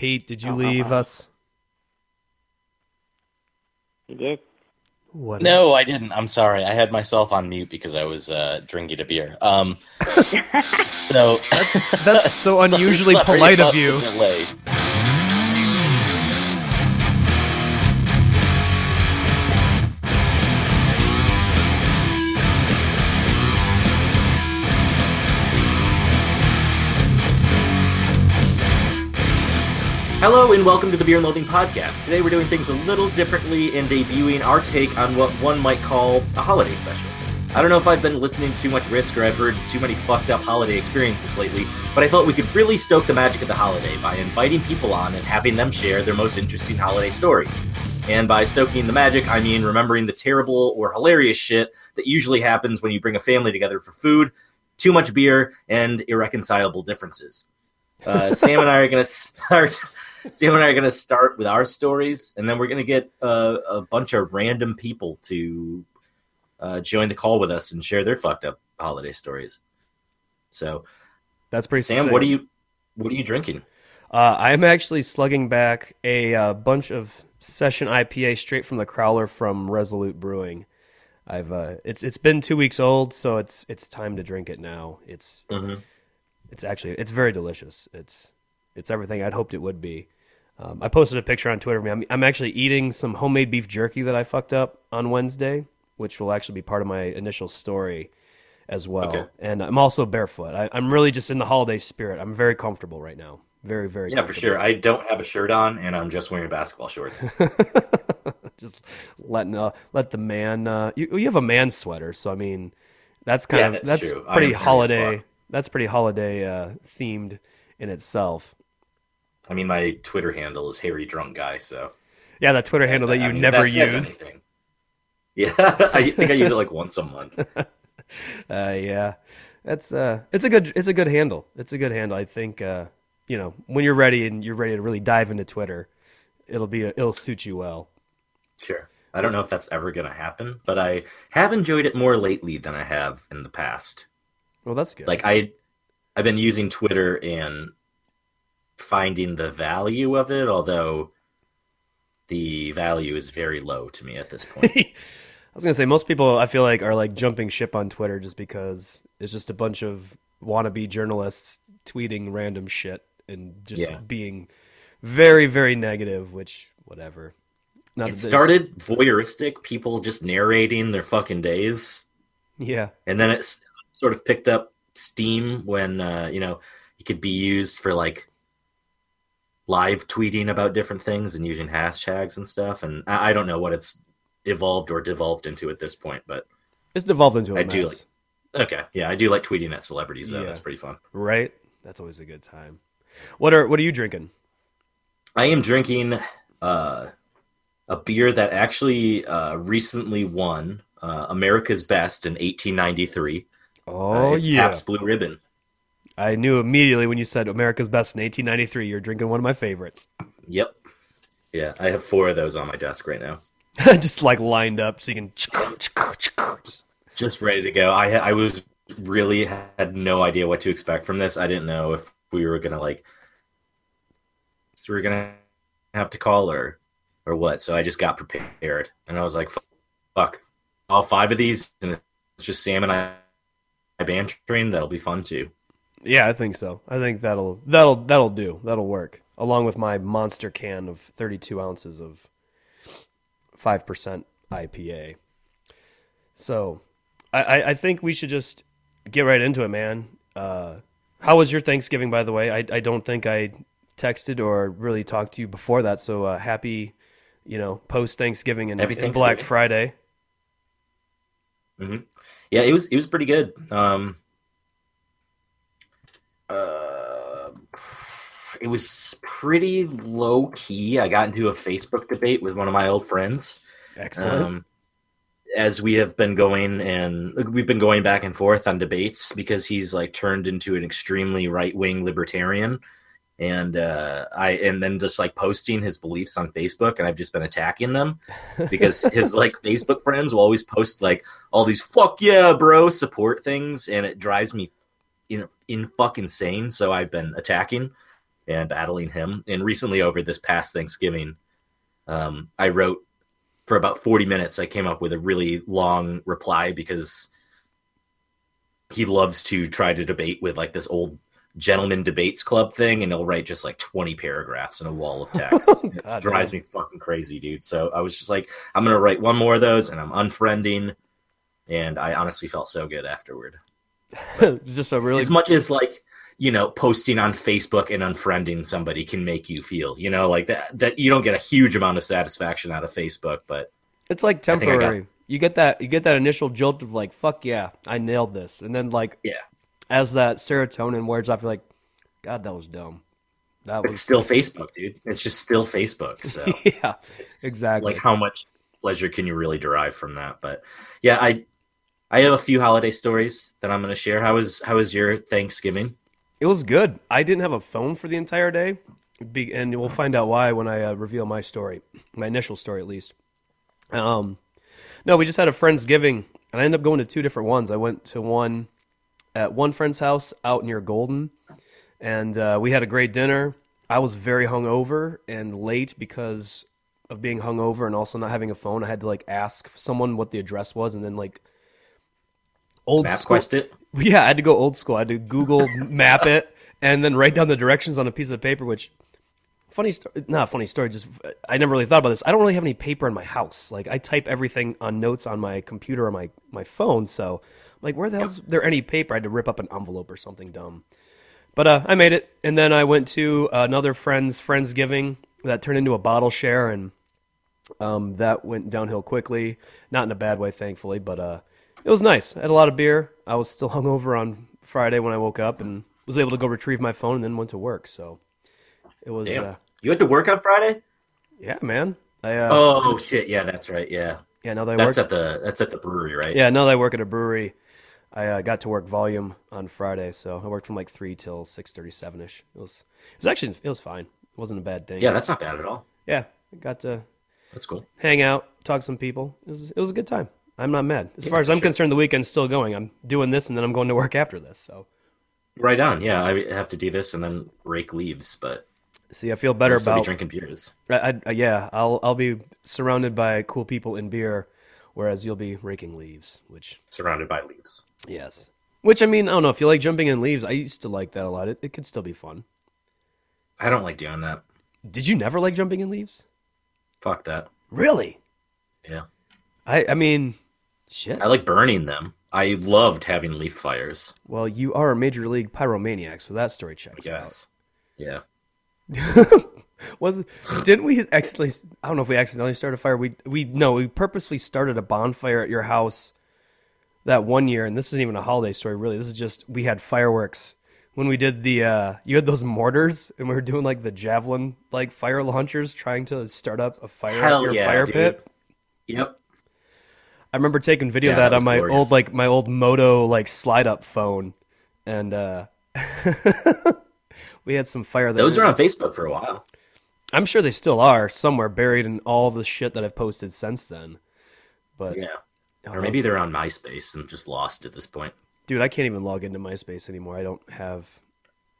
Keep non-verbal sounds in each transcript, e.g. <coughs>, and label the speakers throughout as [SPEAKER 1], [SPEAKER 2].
[SPEAKER 1] Pete, did you leave us?
[SPEAKER 2] You did.
[SPEAKER 1] What?
[SPEAKER 3] No, I didn't. I'm sorry. I had myself on mute because I was uh, drinking a beer. Um, <laughs> so
[SPEAKER 1] That's, that's <laughs> so unusually
[SPEAKER 3] sorry
[SPEAKER 1] polite of you.
[SPEAKER 3] delay. Hello and welcome to the Beer and Loathing Podcast. Today we're doing things a little differently and debuting our take on what one might call a holiday special. I don't know if I've been listening to too much Risk or I've heard too many fucked up holiday experiences lately, but I felt we could really stoke the magic of the holiday by inviting people on and having them share their most interesting holiday stories. And by stoking the magic, I mean remembering the terrible or hilarious shit that usually happens when you bring a family together for food, too much beer, and irreconcilable differences. Uh, Sam and I are going <laughs> to start. Sam and I are going to start with our stories, and then we're going to get uh, a bunch of random people to uh, join the call with us and share their fucked up holiday stories. So,
[SPEAKER 1] That's pretty.
[SPEAKER 3] Sam, what are you what are you drinking?
[SPEAKER 1] Uh, I'm actually slugging back a uh, bunch of session IPA straight from the crowler from Resolute Brewing. I've uh, it's it's been two weeks old, so it's it's time to drink it now. It's
[SPEAKER 3] Mm-hmm.
[SPEAKER 1] it's actually it's very delicious. It's it's everything I'd hoped it would be. Um, I posted a picture on Twitter. of me. I'm, I'm actually eating some homemade beef jerky that I fucked up on Wednesday, which will actually be part of my initial story as well.
[SPEAKER 3] Okay.
[SPEAKER 1] And I'm also barefoot. I, I'm really just in the holiday spirit. I'm very comfortable right now. Very very
[SPEAKER 3] Yeah, for sure. I don't have a shirt on, and I'm just wearing basketball shorts. <laughs>
[SPEAKER 1] just letting uh, let the man. Uh, you you have a man sweater, so I mean, that's kind
[SPEAKER 3] Yeah,
[SPEAKER 1] of
[SPEAKER 3] that's
[SPEAKER 1] that's. Pretty
[SPEAKER 3] am
[SPEAKER 1] holiday. That's pretty holiday uh, themed in itself.
[SPEAKER 3] I mean, my Twitter handle is Harry Drunk Guy, so
[SPEAKER 1] Yeah, that Twitter handle that you
[SPEAKER 3] I mean,
[SPEAKER 1] never
[SPEAKER 3] that
[SPEAKER 1] use.
[SPEAKER 3] anything. Yeah, <laughs> I think I use it like once a month. <laughs>
[SPEAKER 1] Uh, yeah, that's uh, it's a good it's a good handle. It's a good handle. I think uh, you know when you're ready and you're ready to really dive into Twitter, it'll be a, it'll suit you well.
[SPEAKER 3] Sure. I don't know if that's ever going to happen, but I have enjoyed it more lately than I have in the past.
[SPEAKER 1] Well, that's good.
[SPEAKER 3] Like I I've been using Twitter and finding the value of it, although the value is very low to me at this point. <laughs>
[SPEAKER 1] I was gonna say most people I feel like are like jumping ship on Twitter just because it's just a bunch of wannabe journalists tweeting random shit and just
[SPEAKER 3] Yeah.
[SPEAKER 1] being very very negative. Which whatever. Not
[SPEAKER 3] it started voyeuristic, people just narrating their fucking days,
[SPEAKER 1] Yeah,
[SPEAKER 3] and then it's sort of picked up steam when uh, you know it could be used for like live tweeting about different things and using hashtags and stuff. And I, I don't know what it's evolved or devolved into at this point, but
[SPEAKER 1] it's devolved into a
[SPEAKER 3] I do
[SPEAKER 1] mess,
[SPEAKER 3] okay, yeah, I do like tweeting at celebrities though.
[SPEAKER 1] Yeah.
[SPEAKER 3] That's pretty fun.
[SPEAKER 1] right? That's always a good time. What are what are you drinking?
[SPEAKER 3] I am drinking uh, a beer that actually uh, recently won uh, America's Best in 1893. Uh,
[SPEAKER 1] Oh
[SPEAKER 3] it's
[SPEAKER 1] yeah,
[SPEAKER 3] Pabst Blue Ribbon.
[SPEAKER 1] I knew immediately when you said America's Best in 1893. You're drinking one of my favorites.
[SPEAKER 3] Yep. Yeah, I have four of those on my desk right now, <laughs>
[SPEAKER 1] just like lined up so you can just
[SPEAKER 3] just ready to go. I I was really had no idea what to expect from this. I didn't know if we were gonna like, so we were gonna have to call her or what. So I just got prepared, and I was like, "Fuck, all five of these, and it's just Sam and I bantering. That'll be fun too."
[SPEAKER 1] Yeah, I think so. I think that'll that'll that'll do. That'll work. Along with my monster can of 32 ounces of five percent IPA. So, I, I I think we should just get right into it, man. Uh, how was your Thanksgiving, by the way? I I don't think I texted or really talked to you before that. So uh, happy, you know, post Thanksgiving and, and Black
[SPEAKER 3] Thanksgiving.
[SPEAKER 1] Friday.
[SPEAKER 3] hmm Yeah, it was it was pretty good. Um, uh, it was pretty low key. I got into a Facebook debate with one of my old friends.
[SPEAKER 1] Excellent.
[SPEAKER 3] Um, as we have been going and we've been going back and forth on debates because he's like turned into an extremely right wing libertarian, and uh, I and then just like posting his beliefs on Facebook, and I've just been attacking them <laughs> because his like Facebook friends will always post like all these fuck yeah bro support things, and it drives me in in fucking insane. So I've been attacking and battling him. And recently, over this past Thanksgiving, um, I wrote for about 40 minutes. I came up with a really long reply because he loves to try to debate with like this old gentleman debates club thing and he'll write just like 20 paragraphs in a wall of text <laughs> it
[SPEAKER 1] God
[SPEAKER 3] drives me fucking crazy dude so i was just like i'm gonna write one more of those and i'm unfriending and i honestly felt so good afterward <laughs>
[SPEAKER 1] just a really
[SPEAKER 3] as much as like you know posting on facebook and unfriending somebody can make you feel you know like that that you don't get a huge amount of satisfaction out of facebook but
[SPEAKER 1] It's like
[SPEAKER 3] think I got-
[SPEAKER 1] temporary. You get that you get that initial jolt of like, fuck yeah, I nailed this. And then like
[SPEAKER 3] yeah
[SPEAKER 1] as that serotonin wears off, you're like, God, that was dumb. That
[SPEAKER 3] it's
[SPEAKER 1] was
[SPEAKER 3] still facebook dude it's just still facebook <laughs> so
[SPEAKER 1] Yeah. Exactly.
[SPEAKER 3] Like how much pleasure can you really derive from that? But yeah, I I have a few holiday stories that I'm going to share. How was how was your Thanksgiving?
[SPEAKER 1] It was good. I didn't have a phone for the entire day. And we'll find out why when I uh, reveal my story, my initial story at least. Um, no, we just had a friendsgiving, and I ended up going to two different ones. I went to one at one friend's house out near Golden, and uh, we had a great dinner. I was very hungover and late because of being hungover and also not having a phone. I had to like ask someone what the address was, and then like old school.
[SPEAKER 3] MapQuest it? <laughs>
[SPEAKER 1] Yeah, I had to go old school. I had to Google map it and then write down the directions on a piece of paper. Which funny story, not funny story. Just I never really thought about this. I don't really have any paper in my house. Like I type everything on notes on my computer or my my phone. So like, where the hell's there any paper? I had to rip up an envelope or something dumb. But uh, I made it, and then I went to another friend's friendsgiving that turned into a bottle share, and um, that went downhill quickly. Not in a bad way, thankfully, but uh, it was nice. I had a lot of beer. I was still <laughs> hungover on Friday when I woke up, and was able to go retrieve my phone, and then went to work. So it was, uh,
[SPEAKER 3] You had to work on Friday?
[SPEAKER 1] yeah, man. I uh,
[SPEAKER 3] Oh shit, yeah, that's right. Yeah.
[SPEAKER 1] yeah. Now that I
[SPEAKER 3] That's
[SPEAKER 1] work,
[SPEAKER 3] at the that's at the brewery, right?
[SPEAKER 1] yeah, now that I work at a brewery, I uh, got to work volume on Friday, so I worked from like three till six thirty seven ish. It was it was actually it was fine. It wasn't a bad thing.
[SPEAKER 3] Yeah, that's not bad at all.
[SPEAKER 1] yeah. I got to
[SPEAKER 3] That's cool.
[SPEAKER 1] hang out, talk to some people. It was, it was a good time. I'm not mad. As
[SPEAKER 3] Yeah,
[SPEAKER 1] far as I'm
[SPEAKER 3] sure.
[SPEAKER 1] concerned, the weekend's still going. I'm doing this, and then I'm going to work after this. So,
[SPEAKER 3] Right on. Yeah, I have to do this and then rake leaves, but
[SPEAKER 1] see, I feel better
[SPEAKER 3] I'll still be
[SPEAKER 1] about.
[SPEAKER 3] drinking beers.
[SPEAKER 1] I, I, uh, yeah, I'll I'll be surrounded by cool people and beer, whereas you'll be raking leaves. Which,
[SPEAKER 3] Surrounded by leaves.
[SPEAKER 1] yes, which I mean, I don't know if you like jumping in leaves. I used to like that a lot. It, it could still be fun.
[SPEAKER 3] I don't like doing that.
[SPEAKER 1] Did you never like jumping in leaves?
[SPEAKER 3] Fuck that.
[SPEAKER 1] Really?
[SPEAKER 3] Yeah.
[SPEAKER 1] I I mean, shit.
[SPEAKER 3] I like burning them. I loved having leaf fires.
[SPEAKER 1] Well, you are a major league pyromaniac, so that story checks out.
[SPEAKER 3] Yeah. <laughs>
[SPEAKER 1] was didn't we accidentally I don't know if we accidentally started a fire. We we no, we purposely started a bonfire at your house that one year and this isn't even a holiday story really. This is just we had fireworks when we did the uh you had those mortars and we were doing like the javelin like fire launchers trying to start up a fire
[SPEAKER 3] Hell
[SPEAKER 1] your
[SPEAKER 3] yeah,
[SPEAKER 1] fire
[SPEAKER 3] dude.
[SPEAKER 1] pit.
[SPEAKER 3] Yep.
[SPEAKER 1] I remember taking video
[SPEAKER 3] Yeah,
[SPEAKER 1] of that,
[SPEAKER 3] that
[SPEAKER 1] on my
[SPEAKER 3] glorious.
[SPEAKER 1] old like my old Moto like slide up phone and uh <laughs> we had some fire that
[SPEAKER 3] Those are on Facebook for a while.
[SPEAKER 1] I'm sure they still are somewhere buried in all the shit that I've posted since then. But
[SPEAKER 3] Yeah.
[SPEAKER 1] oh,
[SPEAKER 3] Or maybe they're on MySpace and just lost at this point.
[SPEAKER 1] dude, I can't even log into MySpace anymore. I don't have,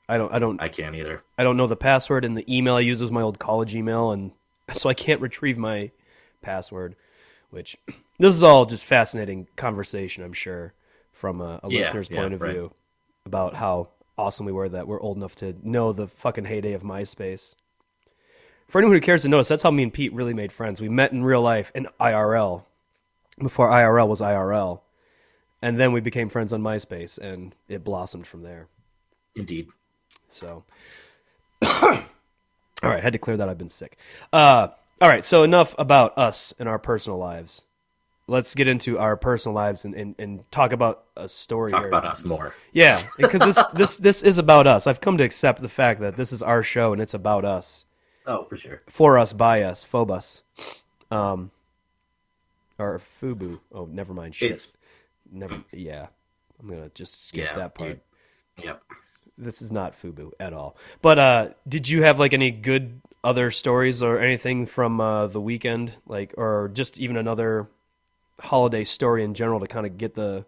[SPEAKER 1] I don't, I don't,
[SPEAKER 3] I can't either.
[SPEAKER 1] I don't know the password, and the email I use was my old college email, and <laughs> so I can't retrieve my password. Which this is all just fascinating conversation, I'm sure, from a, a
[SPEAKER 3] Yeah,
[SPEAKER 1] listener's
[SPEAKER 3] yeah,
[SPEAKER 1] point of
[SPEAKER 3] right.
[SPEAKER 1] view about how awesome we were that we're old enough to know the fucking heyday of MySpace. For anyone who cares to notice, that's how me and Pete really made friends. We met in real life in IRL before IRL was IRL, and then we became friends on MySpace, and it blossomed from there.
[SPEAKER 3] Indeed.
[SPEAKER 1] So, <coughs> all right, had to clear that. I've been sick. Uh, all right, so enough about us and our personal lives. Let's get into our personal lives and, and, and talk about a story.
[SPEAKER 3] Talk
[SPEAKER 1] here.
[SPEAKER 3] about us more.
[SPEAKER 1] Yeah, because this <laughs> this this is about us. I've come to accept the fact that this is our show and it's about us,
[SPEAKER 3] Oh, for sure.
[SPEAKER 1] for us, by us, phobos, um, or fubu. Oh, never mind. Shit.
[SPEAKER 3] It's
[SPEAKER 1] never. Yeah, I'm gonna just skip
[SPEAKER 3] yeah.
[SPEAKER 1] that part.
[SPEAKER 3] you- Yep.
[SPEAKER 1] this is not FUBU at all. But uh, did you have like any good other stories or anything from uh, the weekend, like, or just even another holiday story in general to kind of get the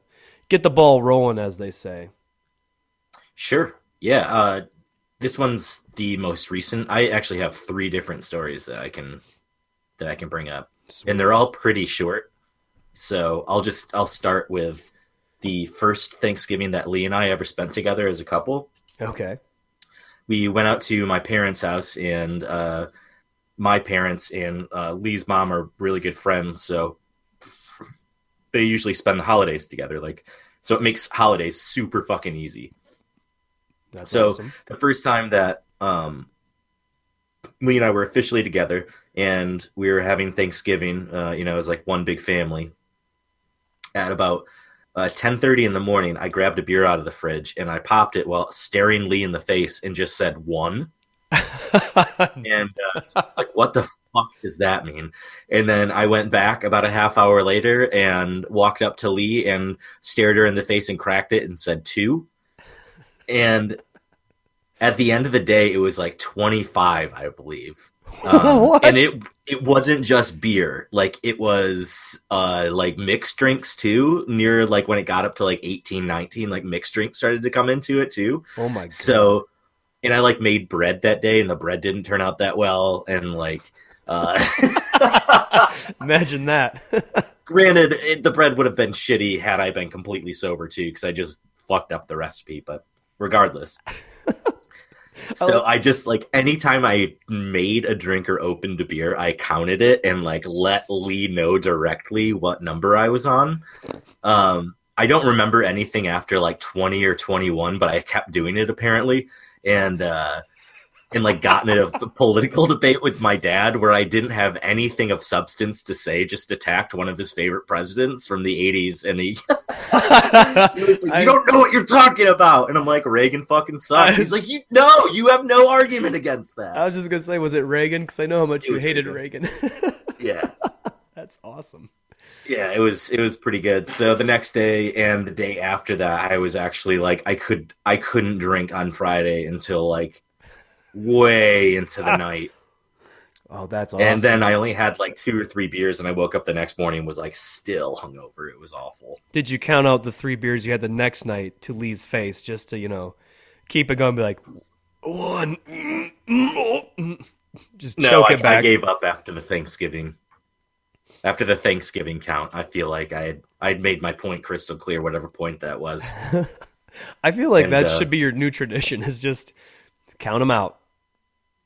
[SPEAKER 1] get the ball rolling, as they say?
[SPEAKER 3] Sure. Yeah. Uh, this one's the most recent. I actually have three different stories that I can that I can bring up, and they're all pretty short. So I'll just I'll start with the first Thanksgiving that Lee and I ever spent together as a couple.
[SPEAKER 1] Okay.
[SPEAKER 3] We went out to my parents' house, and uh, my parents and uh, Lee's mom are really good friends, so they usually spend the holidays together. Like, so it makes holidays super fucking easy.
[SPEAKER 1] That's
[SPEAKER 3] So-
[SPEAKER 1] awesome.
[SPEAKER 3] the first time that um, Lee and I were officially together and we were having Thanksgiving, uh, you know, as like one big family. At about uh, ten thirty in the morning, I grabbed a beer out of the fridge and I popped it while staring Lee in the face and just said one. <laughs> And uh, like, what the fuck does that mean? And then I went back about a half hour later and walked up to Lee and stared her in the face and cracked it and said two. And at the end of the day, it was like 25, I believe. <laughs> Um? And it it wasn't just beer. Like it was uh like mixed drinks too. Near like when it got up to like 18, 19, like mixed drinks started to come into it too.
[SPEAKER 1] oh my god.
[SPEAKER 3] So, and I like made bread that day, and the bread didn't turn out that well. And like, uh, <laughs>
[SPEAKER 1] Imagine that. <laughs>
[SPEAKER 3] granted, it, the bread would have been shitty had I been completely sober too, because I just fucked up the recipe. But regardless, <laughs> so I just like anytime I made a drink or opened a beer, I counted it and like let Lee know directly what number I was on. Um, I don't remember anything after like 20 or 21, but I kept doing it apparently. And, uh, and like gotten in a <laughs> political debate with my dad where I didn't have anything of substance to say, just attacked one of his favorite presidents from the 80s. And he, <laughs> he was like, <laughs>
[SPEAKER 1] I-
[SPEAKER 3] "You don't know what you're talking about," and I'm like, "Reagan fucking sucks."
[SPEAKER 1] I-
[SPEAKER 3] He's like, "You no, you have no argument against that."
[SPEAKER 1] I was just gonna say, was it Reagan? Because I know how much you hated
[SPEAKER 3] Reagan.
[SPEAKER 1] Reagan.
[SPEAKER 3] yeah,
[SPEAKER 1] That's awesome.
[SPEAKER 3] yeah, it was it was pretty good. So the next day and the day after that, I was actually like, I could I couldn't drink on Friday until like way into the night,
[SPEAKER 1] Oh, that's awesome.
[SPEAKER 3] and then I only had like two or three beers, and I woke up the next morning and was like still hungover. It was awful.
[SPEAKER 1] Did you count out the three beers you had the next night to Lee's face just to, you know, keep it going? Be like, one. mm, mm, oh, mm." Just
[SPEAKER 3] No,
[SPEAKER 1] choke
[SPEAKER 3] I,
[SPEAKER 1] it back.
[SPEAKER 3] I gave up after the Thanksgiving. After the Thanksgiving count, I feel like I had I'd made my point crystal clear, whatever point that was. <laughs>
[SPEAKER 1] I feel like
[SPEAKER 3] And,
[SPEAKER 1] that
[SPEAKER 3] uh,
[SPEAKER 1] should be your new tradition is just count them out.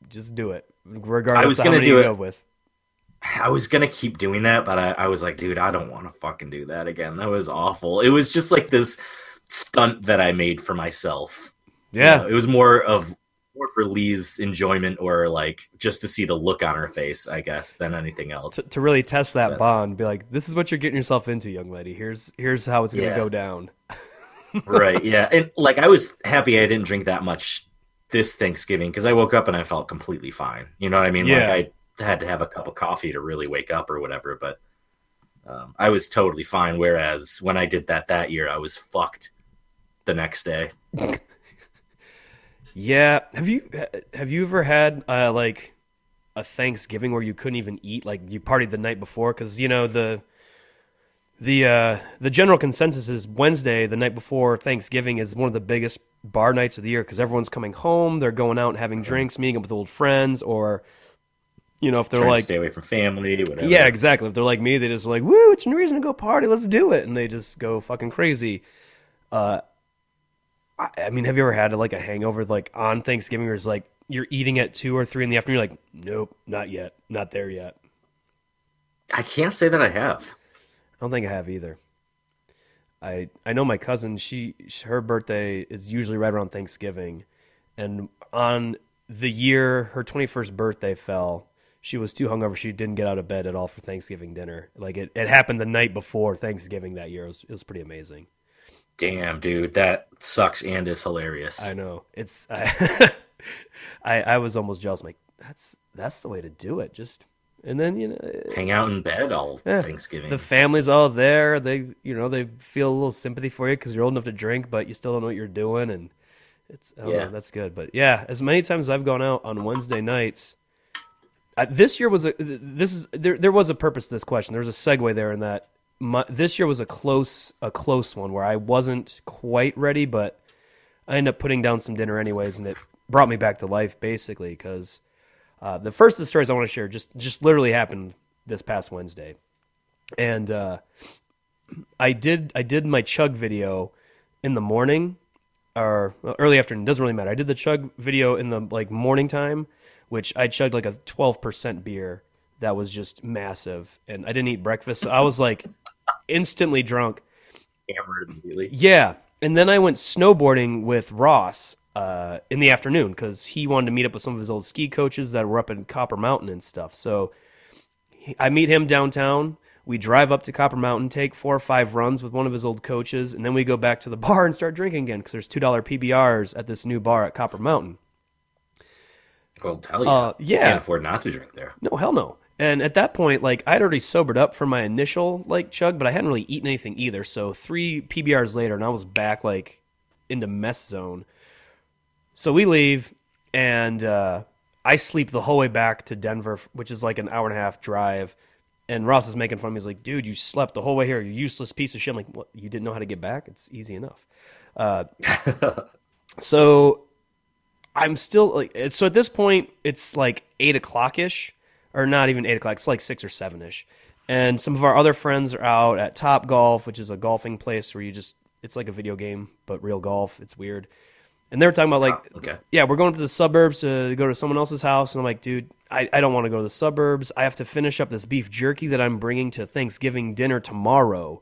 [SPEAKER 1] Just do it. Regardless
[SPEAKER 3] I was gonna do
[SPEAKER 1] you
[SPEAKER 3] it.
[SPEAKER 1] with.
[SPEAKER 3] I was gonna keep doing that, but I, I was like, dude, I don't want to fucking do that again. That was awful. It was just like this stunt that I made for myself. You
[SPEAKER 1] Yeah.
[SPEAKER 3] know, it was more of more for Lee's enjoyment or like just to see the look on her face, I guess, than anything else.
[SPEAKER 1] To, to really test that
[SPEAKER 3] Yeah.
[SPEAKER 1] bond, be like, this is what you're getting yourself into, young lady. Here's here's how it's gonna
[SPEAKER 3] Yeah.
[SPEAKER 1] go down. <laughs>
[SPEAKER 3] right yeah and like i was happy i didn't drink that much this thanksgiving because i woke up and i felt completely fine you know what i mean
[SPEAKER 1] Yeah.
[SPEAKER 3] like i had to have a cup of coffee to really wake up or whatever but um, i was totally fine whereas when i did that that year i was fucked the next day <laughs>
[SPEAKER 1] Yeah. Have you have you ever had uh, like a Thanksgiving where you couldn't even eat? Like you partied the night before because you know the the uh, the general consensus is Wednesday, the night before Thanksgiving, is one of the biggest bar nights of the year because everyone's coming home, they're going out and having drinks, meeting up with old friends, or you know if they're like
[SPEAKER 3] stay away from family whatever
[SPEAKER 1] yeah, exactly. If they're like me, they just like, woo, it's a reason to go party, let's do it. And they just go fucking crazy. Uh, I, I mean, have you ever had like a hangover like on Thanksgiving where it's like you're eating at two or three in the afternoon, you're like, nope, not yet, not there yet.
[SPEAKER 3] i can't say that i have
[SPEAKER 1] I don't think I have either. I I know my cousin. She her birthday is usually right around Thanksgiving, and on the year her twenty first birthday fell, she was too hungover. She didn't get out of bed at all for Thanksgiving dinner. Like it, it happened the night before Thanksgiving that year. It was it was pretty amazing.
[SPEAKER 3] damn dude that sucks and is hilarious
[SPEAKER 1] I know it's I <laughs> I, I was almost jealous. I'm like that's that's the way to do it. Just and then you know
[SPEAKER 3] hang out in bed all
[SPEAKER 1] Yeah.
[SPEAKER 3] thanksgiving
[SPEAKER 1] the family's all there. They, you know, they feel a little sympathy for you because you're old enough to drink, but you still don't know what you're doing, and it's I
[SPEAKER 3] Yeah.
[SPEAKER 1] know, that's good. But yeah, as many times as I've gone out on Wednesday nights, uh, this year was a this is there. There was a purpose to this question. There was a segue there in that my, this year was a close a close one where I wasn't quite ready, but I ended up putting down some dinner anyways, and it brought me back to life basically because uh, the first of the stories I want to share just just literally happened this past Wednesday, and uh, I did I did my chug video in the morning or well, early afternoon doesn't really matter. I did the chug video in the like morning time, which I chugged like a twelve percent beer that was just massive, and I didn't eat breakfast, so I was like instantly drunk.
[SPEAKER 3] Hammered immediately.
[SPEAKER 1] Yeah, and then I went snowboarding with Ross uh, in the afternoon because he wanted to meet up with some of his old ski coaches that were up in Copper Mountain and stuff. So he, I meet him downtown. We drive up to Copper Mountain, take four or five runs with one of his old coaches, and then we go back to the <laughs> bar and start drinking again because there's two dollar PBRs at this new bar at Copper Mountain.
[SPEAKER 3] Well, hell yeah.
[SPEAKER 1] Uh, yeah.
[SPEAKER 3] Can't afford not to drink there.
[SPEAKER 1] No, hell no. And at that point, like I'd already sobered up from my initial like chug, but I hadn't really eaten anything either. So three PBRs later, and I was back like into mess zone. So we leave, and uh, I sleep the whole way back to Denver, which is like an hour and a half drive. And Ross is making fun of me. He's like, "Dude, you slept the whole way here. You useless piece of shit." I'm like, "What? You didn't know how to get back? It's easy enough." Uh, <laughs> so I'm still like, so at this point, it's like eight o'clock ish, or not even eight o'clock. It's like six or seven ish. And some of our other friends are out at Topgolf, which is a golfing place where you just, it's like a video game, but real golf. It's weird. And they were talking about like,
[SPEAKER 3] Oh, okay.
[SPEAKER 1] yeah, we're going to the suburbs to go to someone else's house. And I'm like, dude, I, I don't want to go to the suburbs. I have to finish up this beef jerky that I'm bringing to Thanksgiving dinner tomorrow.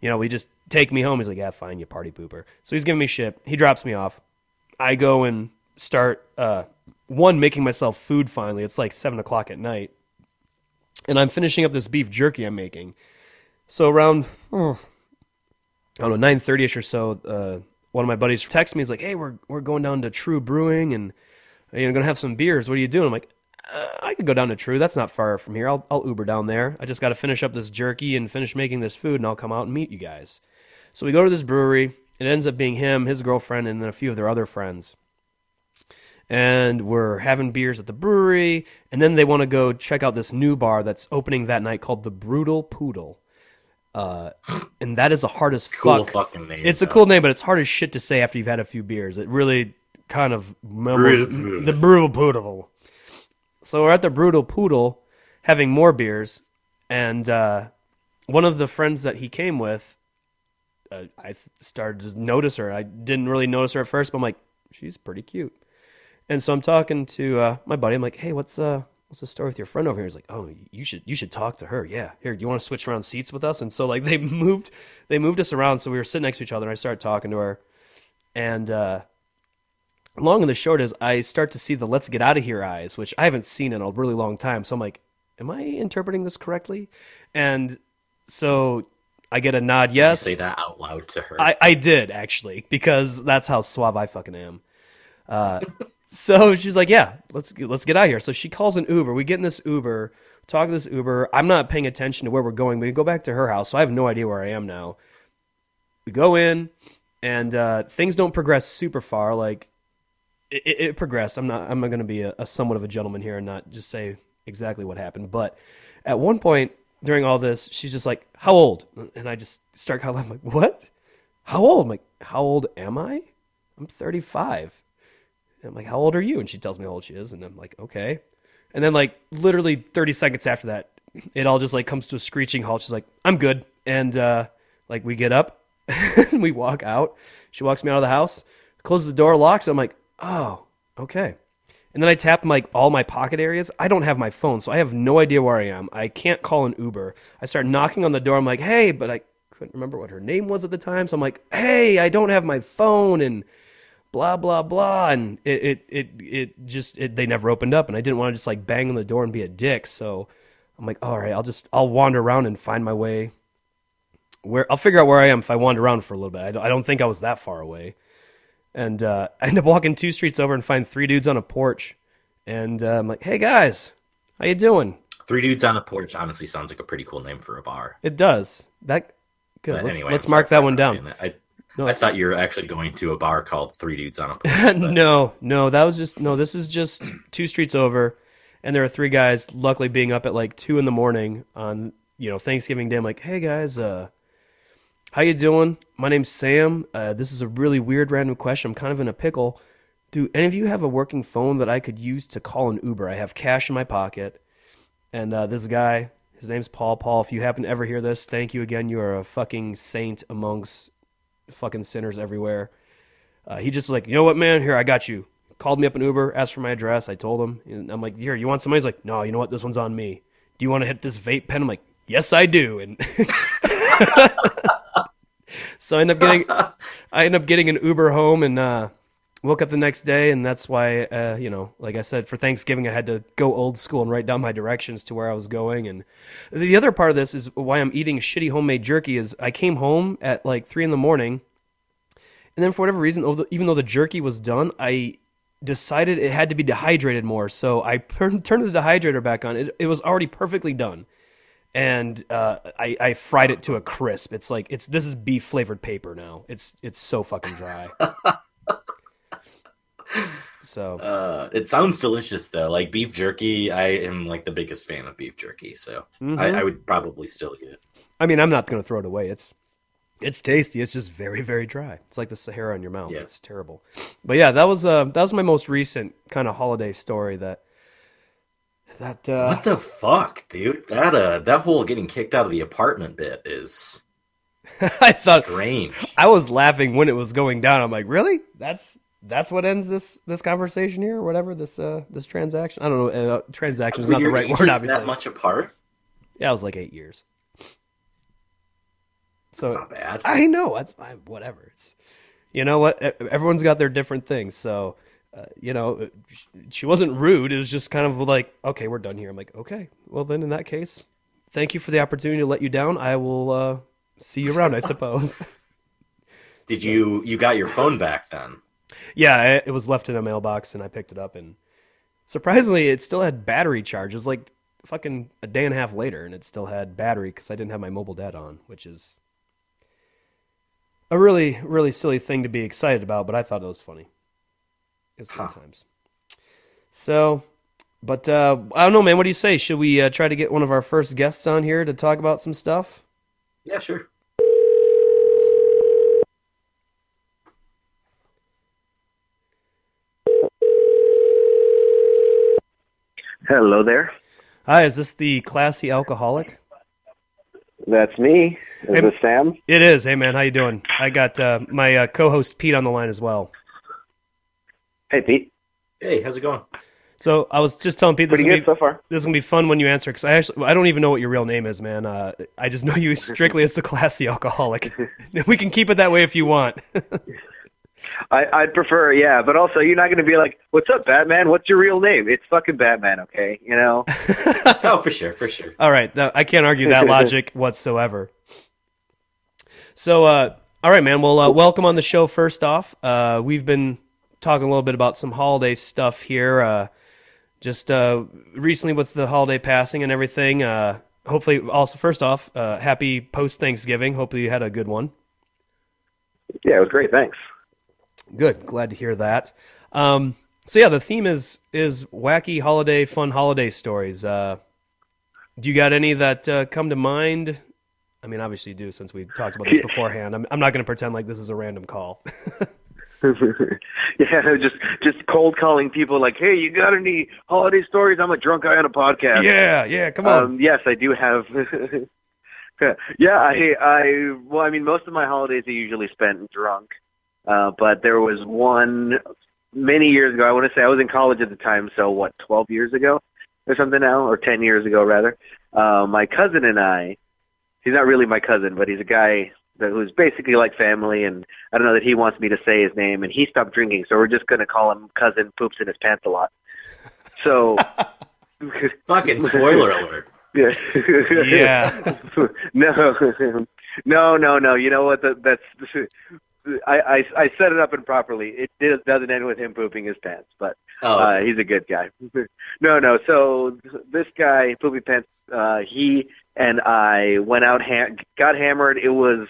[SPEAKER 1] You know, we just take me home. He's like, yeah, fine, you party pooper. So he's giving me shit. He drops me off. I go and start, uh, one, making myself food finally. It's like seven o'clock at night. And I'm finishing up this beef jerky I'm making. So around, oh, I don't know, nine thirty ish or so, uh, one of my buddies texts me. He's like, "Hey, we're we're going down to TRVE Brewing and you know gonna have some beers. What are you doing?" I'm like, uh, "I could go down to TRVE. That's not far from here. I'll I'll Uber down there. I just got to finish up this jerky and finish making this food, and I'll come out and meet you guys." So we go to this brewery. It ends up being him, his girlfriend, and then a few of their other friends. And we're having beers at the brewery, and then they want to go check out this new bar that's opening that night called the Brutal Poodle. Uh, and that is the hardest
[SPEAKER 3] Cool
[SPEAKER 1] fuck.
[SPEAKER 3] fucking name.
[SPEAKER 1] It's a cool name, but it's hard as shit to say after you've had a few beers. It really kind of mumbles
[SPEAKER 3] Brutal
[SPEAKER 1] the brutal poodle. So we're at the brutal poodle having more beers, and uh, one of the friends that he came with, uh, I started to notice her. I didn't really notice her at first, but I'm like, she's pretty cute. And so I'm talking to uh, my buddy. I'm like, hey, what's uh, what's the story with your friend over here? He's like, oh, you should you should talk to her. Yeah, here, do you want to switch around seats with us? And so like <laughs> they moved they moved us around, so we were sitting next to each other. and I started talking to her, and uh, long and the short is, I start to see the "Let's get out of here" eyes, which I haven't seen in a really long time. So I'm like, am I interpreting this correctly? And so I get a nod,
[SPEAKER 3] You
[SPEAKER 1] yes.
[SPEAKER 3] say that out loud to her.
[SPEAKER 1] I, I did actually because that's how suave I fucking am. Uh, <laughs> so she's like, "Yeah, let's let's get out of here." So she calls an Uber. We get in this Uber, talk to this Uber. I'm not paying attention to where we're going. We go back to her house, so I have no idea where I am now. We go in, and uh, things don't progress super far. Like it, it, progressed. I'm not. I'm not going to be a, a somewhat of a gentleman here and not just say exactly what happened. But at one point during all this, she's just like, "How old?" And I just start kind of like, "What? How old?" I'm like, "How old am I?" I'm 35. And I'm like, "How old are you?" And she tells me how old she is, and I'm like, "Okay." And then like literally 30 seconds after that, it all just like comes to a screeching halt. She's like, "I'm good," and uh, like we get up, <laughs> and we walk out. She walks me out of the house, closes the door, locks. I'm like, "Oh, okay." And then I tap like all my pocket areas. I don't have my phone, so I have no idea where I am. I can't call an Uber. I start knocking on the door. I'm like, "Hey," but I couldn't remember what her name was at the time. So I'm like, "Hey, I don't have my phone," and blah blah blah. And it it it, it just it, they never opened up, and I didn't want to just like bang on the door and be a dick. So I'm like, "All right, I'll just I'll wander around and find my way." Where I'll figure out where I am if I wander around for a little bit. I don't, I don't think I was that far away and uh, <laughs> I end up walking two streets over and find three dudes on a porch, and uh, I'm like, "Hey guys, how you doing?"
[SPEAKER 3] Three dudes on a porch honestly sounds like a pretty cool name for a bar.
[SPEAKER 1] It does that. Good.
[SPEAKER 3] But
[SPEAKER 1] let's
[SPEAKER 3] anyway,
[SPEAKER 1] let's mark that one down.
[SPEAKER 3] I,
[SPEAKER 1] No,
[SPEAKER 3] I thought you were actually going to a bar called Three Dudes on a Porch. <laughs>
[SPEAKER 1] no, no, that was just no. This is just <clears throat> two streets over, and there are three guys. Luckily, being up at like two in the morning on you know Thanksgiving Day. I'm like, "Hey guys, uh, how you doing? My name's Sam. Uh, this is a really weird random question. I'm kind of in a pickle. Do any of you have a working phone that I could use to call an Uber? I have cash in my pocket, and uh, this guy, his name's Paul. Paul, if you happen to ever hear this, thank you again. You are a fucking saint amongst fucking sinners everywhere. Uh, he just like, you know what, man? Here, I got you. Called me up an Uber, asked for my address. I told him, and I'm like, here, you want some money? He's like, no, you know what? This one's on me. Do you want to hit this vape pen? I'm like, yes, I do. And <laughs> so I end up getting, I end up getting an Uber home and uh, woke up the next day, and that's why, uh, you know, like I said, for Thanksgiving, I had to go old school and write down my directions to where I was going. And the other part of this is why I'm eating shitty homemade jerky. Is I came home at like three in the morning, and then for whatever reason, even though the jerky was done, I decided it had to be dehydrated more. So I <laughs> turned turned the dehydrator back on. It, it was already perfectly done. And uh, I, I fried it to a crisp. It's like it's this is beef flavored paper now. It's it's so fucking dry. <laughs> so
[SPEAKER 3] Uh, it sounds delicious though. Like beef jerky, I am like the biggest fan of beef jerky, so
[SPEAKER 1] Mhm.
[SPEAKER 3] I, I would probably still eat it.
[SPEAKER 1] I mean, I'm not going to throw it away. It's it's tasty. It's just very very dry. It's like the Sahara in your mouth.
[SPEAKER 3] Yeah.
[SPEAKER 1] It's terrible. But yeah, that was uh that was my most recent kind of holiday story that that uh
[SPEAKER 3] what the fuck, dude? That uh, that whole getting kicked out of the apartment bit is <laughs>
[SPEAKER 1] I thought
[SPEAKER 3] strange.
[SPEAKER 1] I was laughing when it was going down. I'm like, "Really? That's that's what ends this this conversation here or whatever this uh this transaction. I don't know, uh, transaction is not the right word obviously.
[SPEAKER 3] That much apart?
[SPEAKER 1] Yeah, it was like 8 years. So
[SPEAKER 3] not bad.
[SPEAKER 1] I know that's I, whatever. It's you know what everyone's got their different things. So uh, you know, she wasn't rude. It was just kind of like, okay, we're done here. I'm like, okay, well then in that case, thank you for the opportunity to let you down. I will uh, see you around, I suppose. <laughs>
[SPEAKER 3] Did you you got your phone back then?
[SPEAKER 1] Yeah, it was left in a mailbox, and I picked it up, and surprisingly, it still had battery charge. It was like fucking a day and a half later, and it still had battery because I didn't have my mobile data on, which is a really, really silly thing to be excited about. But I thought it was funny. It was good times. So, but uh, I don't know, man. What do you say? Should we uh, try to get one of our first guests on here to talk about some stuff?
[SPEAKER 3] Yeah, sure.
[SPEAKER 2] Hello there.
[SPEAKER 1] Hi, is this the classy alcoholic?
[SPEAKER 2] That's me. Is
[SPEAKER 1] Hey-
[SPEAKER 2] this Sam?
[SPEAKER 1] It is. Hey, man, how you doing? I got uh, my uh, co-host Pete on the line as well.
[SPEAKER 2] Hey, Pete.
[SPEAKER 3] Hey, how's it going?
[SPEAKER 1] So I was just telling Pete this is gonna
[SPEAKER 2] good
[SPEAKER 1] be,
[SPEAKER 2] so far.
[SPEAKER 1] this is gonna be fun when you answer because I actually I don't even know what your real name is, man. Uh, I just know you <laughs> strictly as the classy alcoholic. <laughs> we can keep it that way if you want. <laughs>
[SPEAKER 2] I, I'd prefer, yeah, but also you're not going to be like, "What's up, Batman? What's your real name?" It's fucking Batman, okay? You know. <laughs>
[SPEAKER 3] Oh, for sure, for sure.
[SPEAKER 1] all right, that, I can't argue that logic <laughs> whatsoever. So, uh, all right, man. Well, uh, welcome on the show. First off, uh, we've been talking a little bit about some holiday stuff here. Uh, just uh, recently with the holiday passing and everything. Uh, hopefully, also first off, uh, happy post Thanksgiving. Hopefully, you had a good one.
[SPEAKER 2] yeah, it was great. Thanks.
[SPEAKER 1] Good. Glad to hear that. Um, so yeah, the theme is is wacky holiday, fun holiday stories. Uh, do you got any that uh, come to mind? I mean, obviously you do, since we talked about this beforehand. I'm I'm not going to pretend like this is a random call. <laughs> <laughs>
[SPEAKER 2] yeah, just just cold calling people like, "Hey, you got any holiday stories?" I'm a drunk guy on a podcast.
[SPEAKER 1] yeah, yeah. Come on.
[SPEAKER 2] Um, yes, I do have. <laughs> yeah, I, I, well, I mean, most of my holidays are usually spent drunk. Uh, but there was one many years ago. I want to say I was in college at the time, so what, 12 years ago or something now, or 10 years ago rather. Uh, my cousin and I, he's not really my cousin, but he's a guy that who's basically like family, and I don't know that he wants me to say his name, and he stopped drinking, so we're just going to call him cousin poops in his pants a lot. So. <laughs>
[SPEAKER 3] Fucking <laughs> spoiler alert.
[SPEAKER 2] Yeah.
[SPEAKER 1] Yeah. <laughs>
[SPEAKER 2] no. No, no, no. You know what? That, that's. I, I I set it up improperly. It did, doesn't end with him pooping his pants, but
[SPEAKER 3] Oh,
[SPEAKER 2] uh, he's a good guy. <laughs> no, no. So this guy, poopy pants, uh, he and I went out, ha- got hammered. It was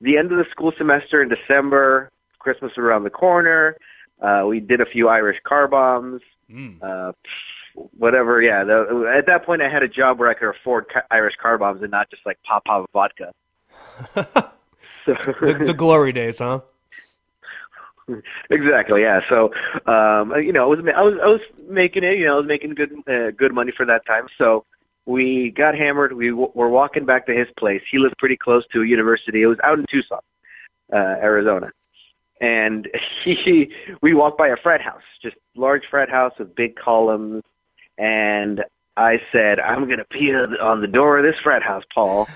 [SPEAKER 2] the end of the school semester in December. Christmas was around the corner. Uh, we did a few Irish car bombs
[SPEAKER 1] Mm.
[SPEAKER 2] uh, whatever. Yeah, the, at that point, I had a job where I could afford ca- Irish car bombs and not just like pop pop vodka. <laughs> So,
[SPEAKER 1] the, the glory days, huh? <laughs>
[SPEAKER 2] exactly. Yeah. So, um, you know, I was I was I was making it. You know, I was making good uh, good money for that time. So we got hammered. We w- were walking back to his place. He lived pretty close to a university. It was out in Tucson, uh, Arizona, and <laughs> he we walked by a frat house, just large frat house with big columns. And I said, "I'm going to pee on the door of this frat house, Paul."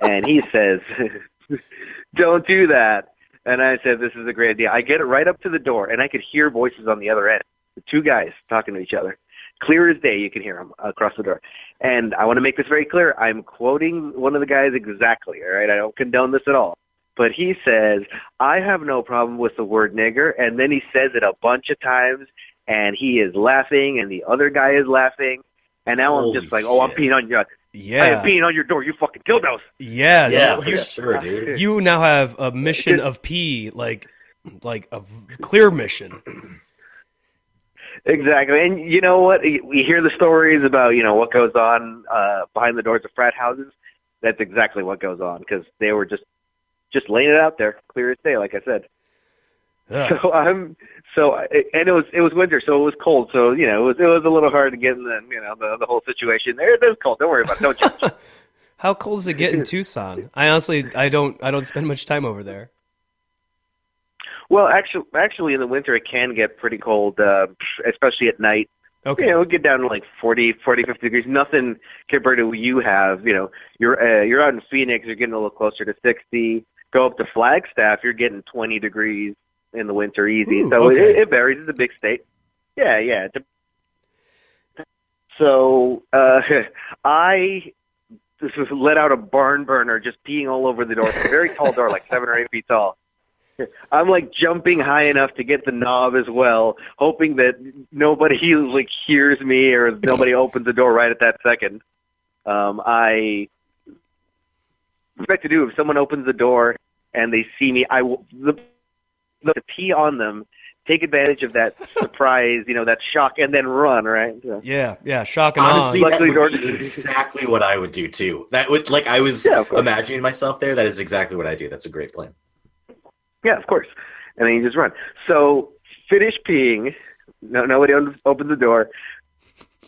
[SPEAKER 2] And he says, <laughs> <laughs> "Don't do that." And I said, "This is a great idea." I get it right up to the door, and I could hear voices on the other end. The two guys talking to each other, clear as day. You can hear them across the door. And I want to make this very clear. I'm quoting one of the guys exactly. All right, I don't condone this at all. But he says, "I have no problem with the word nigger," and then he says it a bunch of times, and he is laughing, and the other guy is laughing, and now
[SPEAKER 3] Holy
[SPEAKER 2] I'm just like, "Oh, I'm
[SPEAKER 3] shit.
[SPEAKER 2] peeing on your,
[SPEAKER 1] Yeah,
[SPEAKER 2] am peeing on your door, you fucking dildos."
[SPEAKER 1] yeah,
[SPEAKER 3] Yeah,
[SPEAKER 1] you,
[SPEAKER 3] for sure, dude.
[SPEAKER 1] You now have a mission of P, like, like a clear mission.
[SPEAKER 2] Exactly, and you know what? We hear the stories about you know what goes on uh, behind the doors of frat houses. That's exactly what goes on because they were just just laying it out there, clear as day, like I said. So I'm so and it was it was winter, so it was cold. So you know it was it was a little hard to get in the you know the the whole situation. There, it is cold. Don't worry about it. Don't <laughs> judge.
[SPEAKER 1] How cold does it get in Tucson? I honestly, I don't, I don't spend much time over there.
[SPEAKER 2] well, actually, actually in the winter it can get pretty cold, uh, especially at night.
[SPEAKER 1] Okay.
[SPEAKER 2] You know, get down to like 40, 40, 50 degrees. Nothing compared to what you have. You know, you're uh, you're out in Phoenix, you're getting a little closer to sixty. Go up to Flagstaff, you're getting twenty degrees in the winter, easy.
[SPEAKER 1] Ooh,
[SPEAKER 2] so
[SPEAKER 1] okay.
[SPEAKER 2] it, it varies. It's a big state. Yeah, yeah. So uh, <laughs> I this was let out a barn burner, just peeing all over the door. It's a very tall door, like seven or eight feet tall. <laughs> I'm like jumping high enough to get the knob as well, hoping that nobody <laughs> like hears me or nobody opens the door right at that second. Um, I expect to do if someone opens the door and they see me, I will the, the pee on them, take advantage of that <laughs> surprise, you know, that shock, and then run. Right? So-
[SPEAKER 1] Yeah, yeah, shock and
[SPEAKER 3] Honestly,
[SPEAKER 1] awe.
[SPEAKER 3] that
[SPEAKER 2] Luckily,
[SPEAKER 3] would be exactly what I would do too. That would like I was
[SPEAKER 2] Yeah,
[SPEAKER 3] imagining myself there. That is exactly what I do. That's a great plan.
[SPEAKER 2] Yeah, of course. And then you just run. So finish peeing. No, nobody opens the door.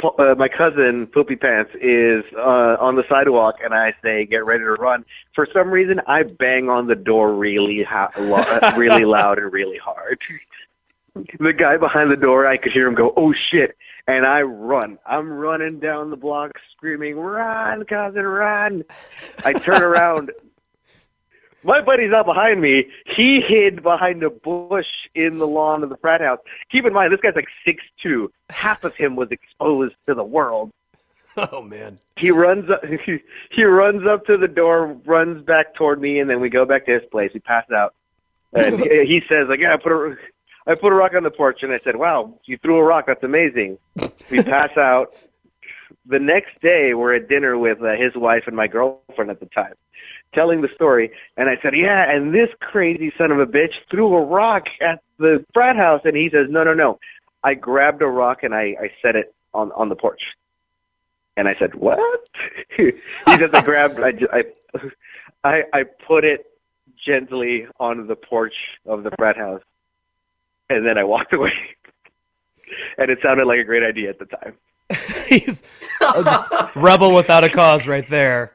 [SPEAKER 2] Uh, my cousin, Poopy Pants, is uh, on the sidewalk, and I say, "Get ready to run." For some reason, I bang on the door really, ha- lo- uh, really <laughs> loud and really hard. the guy behind the door, I could hear him go, "Oh shit!" And I run. I'm running down the block, screaming, "Run, cousin, run!" I turn around. My buddy's not behind me. He hid behind a bush in the lawn of the frat house. Keep in mind, this guy's like six two. Half of him was exposed to the world. <laughs>
[SPEAKER 1] Oh man.
[SPEAKER 2] He runs up. <laughs> He runs up to the door, runs back toward me, and then we go back to his place. He passes out, and he he says, "Like, yeah, I put a, I put a rock on the porch." And I said, "Wow, you threw a rock. That's amazing." We <laughs> pass out. The next day, we're at dinner with uh, his wife and my girlfriend at the time, telling the story. And I said, "Yeah," and this crazy son of a bitch threw a rock at the frat house. And he says, "No, no, no. I grabbed a rock and I, I set it on on the porch." And I said, "What?" <laughs> he says, "I grabbed, I, I, I, I put it gently on the porch of the frat house, and then I walked <laughs> away." and it sounded like a great idea at the time. <laughs>
[SPEAKER 1] He's a rebel without a cause, right there.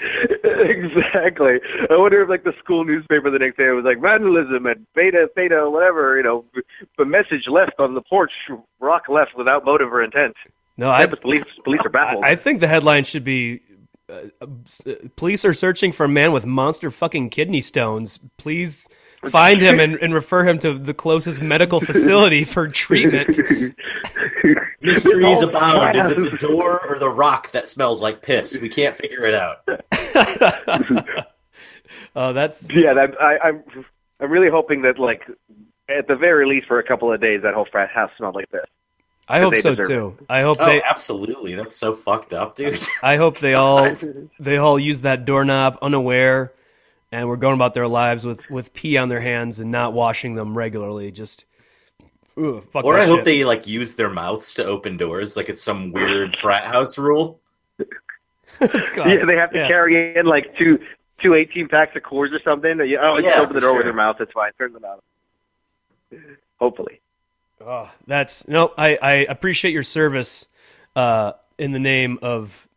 [SPEAKER 1] <laughs>
[SPEAKER 2] exactly. I wonder if like the school newspaper the next day was like vandalism at Beta Theta whatever you know, the message left on the porch, rock left without motive or intent.
[SPEAKER 1] No,
[SPEAKER 2] I,
[SPEAKER 1] I,
[SPEAKER 2] police police are baffled.
[SPEAKER 1] I, I think the headline should be uh, uh, police are searching for a man with monster fucking kidney stones. Please find him and, and refer him to the closest medical facility for treatment. <laughs>
[SPEAKER 3] Mysteries
[SPEAKER 2] Oh,
[SPEAKER 3] abound. Is it the door or the rock that smells like piss? We can't figure it out. <laughs>
[SPEAKER 1] Oh, that's
[SPEAKER 2] yeah, that, I, I'm I'm really hoping that like at the very least for a couple of days that whole frat house smelled like this.
[SPEAKER 1] I hope
[SPEAKER 2] they
[SPEAKER 1] so
[SPEAKER 2] deserve
[SPEAKER 1] too. I hope
[SPEAKER 3] Oh,
[SPEAKER 1] they
[SPEAKER 3] absolutely. That's so fucked up, dude. <laughs>
[SPEAKER 1] I hope they all <laughs> they all use that doorknob unaware and we're going about their lives with with pee on their hands and not washing them regularly. Just ugh, fuck
[SPEAKER 3] Or
[SPEAKER 1] that
[SPEAKER 3] I hope
[SPEAKER 1] shit.
[SPEAKER 3] they like use their mouths to open doors, like it's some weird <sighs> frat house rule. <laughs>
[SPEAKER 2] Yeah, they have to
[SPEAKER 1] Yeah.
[SPEAKER 2] carry in like two two eighteen packs of Coors or something. You- Oh, just open the
[SPEAKER 3] for
[SPEAKER 2] door with
[SPEAKER 3] their
[SPEAKER 2] your mouth. It's fine. Turn them out. Hopefully.
[SPEAKER 1] Oh, that's no. I, I appreciate your service uh, in the name of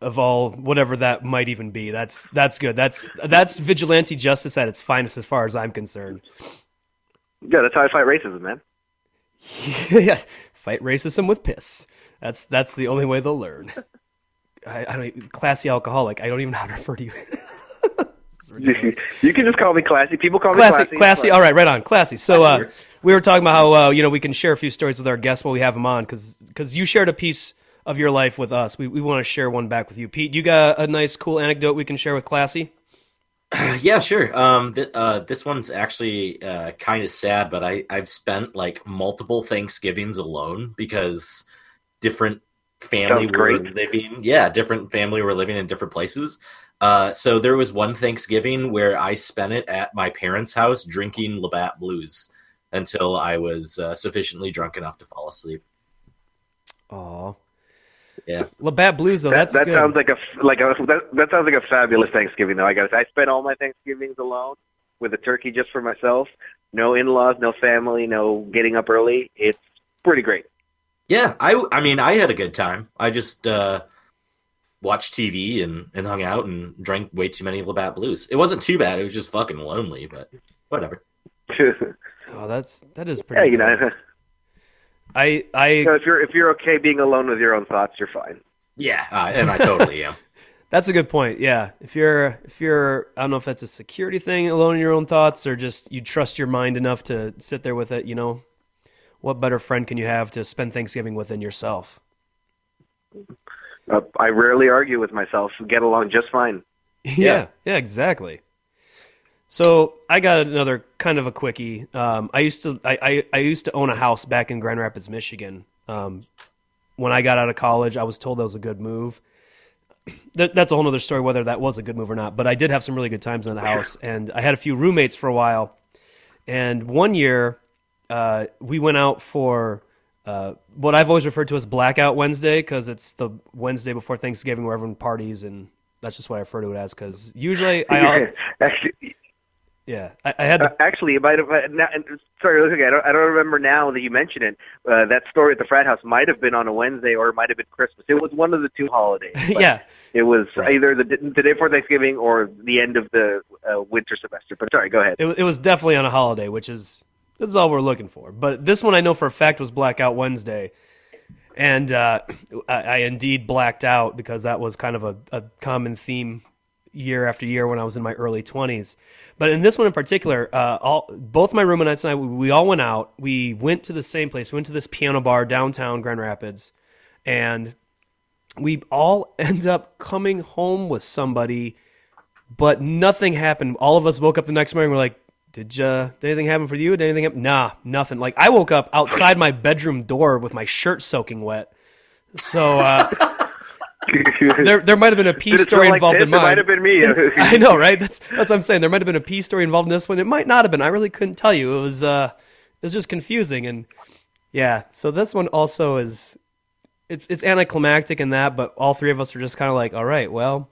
[SPEAKER 1] of all whatever that might even be. That's that's good. That's that's vigilante justice at its finest, as far as I'm concerned.
[SPEAKER 2] Yeah, that's how I fight racism, man. <laughs>
[SPEAKER 1] yeah, fight racism with piss. That's that's the only way they'll learn. <laughs> I, I don't classy alcoholic. I don't even know how to refer to you. <laughs>
[SPEAKER 2] you can just call me classy. People call
[SPEAKER 1] classy,
[SPEAKER 2] me classy.
[SPEAKER 1] Classy. All right, right on. Classy. So
[SPEAKER 3] Classy
[SPEAKER 1] uh, we were talking about how uh, you know we can share a few stories with our guests while we have them on because you shared a piece of your life with us. We we want to share one back with you, Pete. You got a nice, cool anecdote we can share with Classy. <clears throat>
[SPEAKER 3] Yeah, sure. Um, th- uh, this one's actually uh, kind of sad, but I I've spent like multiple Thanksgivings alone because different family were living. Yeah, different family were living in different places. Uh, so there was one Thanksgiving where I spent it at my parents' house drinking Labatt Blues until I was uh, sufficiently drunk enough to fall asleep.
[SPEAKER 1] Aw.
[SPEAKER 3] Yeah.
[SPEAKER 1] Labatt Blues though.
[SPEAKER 2] That,
[SPEAKER 1] that's
[SPEAKER 2] that
[SPEAKER 1] good.
[SPEAKER 2] sounds like a f- like a that, that sounds like a fabulous Thanksgiving though. I guess I spent all my Thanksgivings alone with a turkey just for myself. No in-laws, no family, no getting up early. It's pretty great.
[SPEAKER 3] Yeah, I I mean I had a good time. I just uh watched TV and and hung out and drank way too many Labatt Blues. It wasn't too bad. It was just fucking lonely, but whatever. <laughs>
[SPEAKER 1] oh, that's that is pretty.
[SPEAKER 2] yeah, you know, <laughs>
[SPEAKER 1] I I
[SPEAKER 2] you know, if you're if you're okay being alone with your own thoughts, you're fine.
[SPEAKER 3] Yeah, uh, and I totally am. <laughs>
[SPEAKER 1] That's a good point. Yeah, if you're if you're I don't know if that's a security thing, alone in your own thoughts, or just you trust your mind enough to sit there with it. You know, what better friend can you have to spend Thanksgiving with than yourself?
[SPEAKER 2] Uh, I rarely argue with myself. Get along just fine. <laughs>
[SPEAKER 1] yeah, yeah, exactly. So I got another kind of a quickie. Um, I used to I, I, I used to own a house back in Grand Rapids, Michigan. Um, when I got out of college, I was told that was a good move. <clears throat> That, that's a whole other story whether that was a good move or not. But I did have some really good times in the house, <clears throat> and I had a few roommates for a while. And one year, uh, we went out for uh, what I've always referred to as Blackout Wednesday because it's the Wednesday before Thanksgiving where everyone parties, and that's just what I refer to it as. Because usually, I <laughs>
[SPEAKER 2] actually,
[SPEAKER 1] yeah, I, I had
[SPEAKER 2] uh, actually, it might have. Uh, now, and- sorry, okay, I don't, I don't remember now that you mentioned it. Uh, that story at the frat house might have been on a Wednesday or it might have been Christmas. It was one of the two holidays. <laughs>
[SPEAKER 1] yeah,
[SPEAKER 2] It was
[SPEAKER 3] Right.
[SPEAKER 2] either the, the day before Thanksgiving or the end of the uh, winter semester. But sorry, go ahead.
[SPEAKER 1] it, it was definitely on a holiday, which is this is all we're looking for. But this one I know for a fact was Blackout Wednesday, and uh, <clears throat> I, I indeed blacked out because that was kind of a, a common theme year after year when I was in my early twenties. But in this one in particular, uh, all both my roommates and I, we, all went out. We went to the same place. We went to this piano bar downtown Grand Rapids, and we all <laughs> end up coming home with somebody but nothing happened. All of us woke up the next morning. We're like, "Did uh, did anything happen for you? Did anything happen?" Nah, nothing. Like I woke up outside my bedroom door with my shirt soaking wet. So uh, <laughs> there <laughs> there might have been a pee story
[SPEAKER 2] like
[SPEAKER 1] involved
[SPEAKER 2] piss?
[SPEAKER 1] in mine.
[SPEAKER 2] It might have been me. <laughs>
[SPEAKER 1] I know, right? That's that's what I'm saying. There might have been a pee story involved in this one. It might not have been. I really couldn't tell you. It was uh, it was just confusing and yeah. So this one also is it's it's anticlimactic in that, but all three of us are just kind of like, all right, well,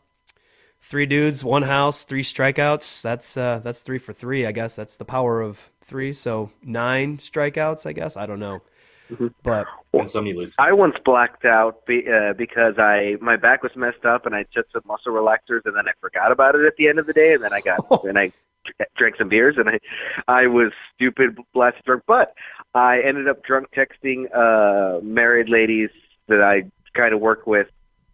[SPEAKER 1] three dudes, one house, three strikeouts. That's uh, that's three for three, I guess. That's the power of three. So nine strikeouts, I guess. I don't know, but
[SPEAKER 3] And some you lose.
[SPEAKER 2] I once blacked out be, uh, because I my back was messed up and I took some muscle relaxers and then I forgot about it at the end of the day and then I got <laughs> and I drank some beers and I I was stupid blasted drunk. But I ended up drunk texting uh married ladies that I kind of work with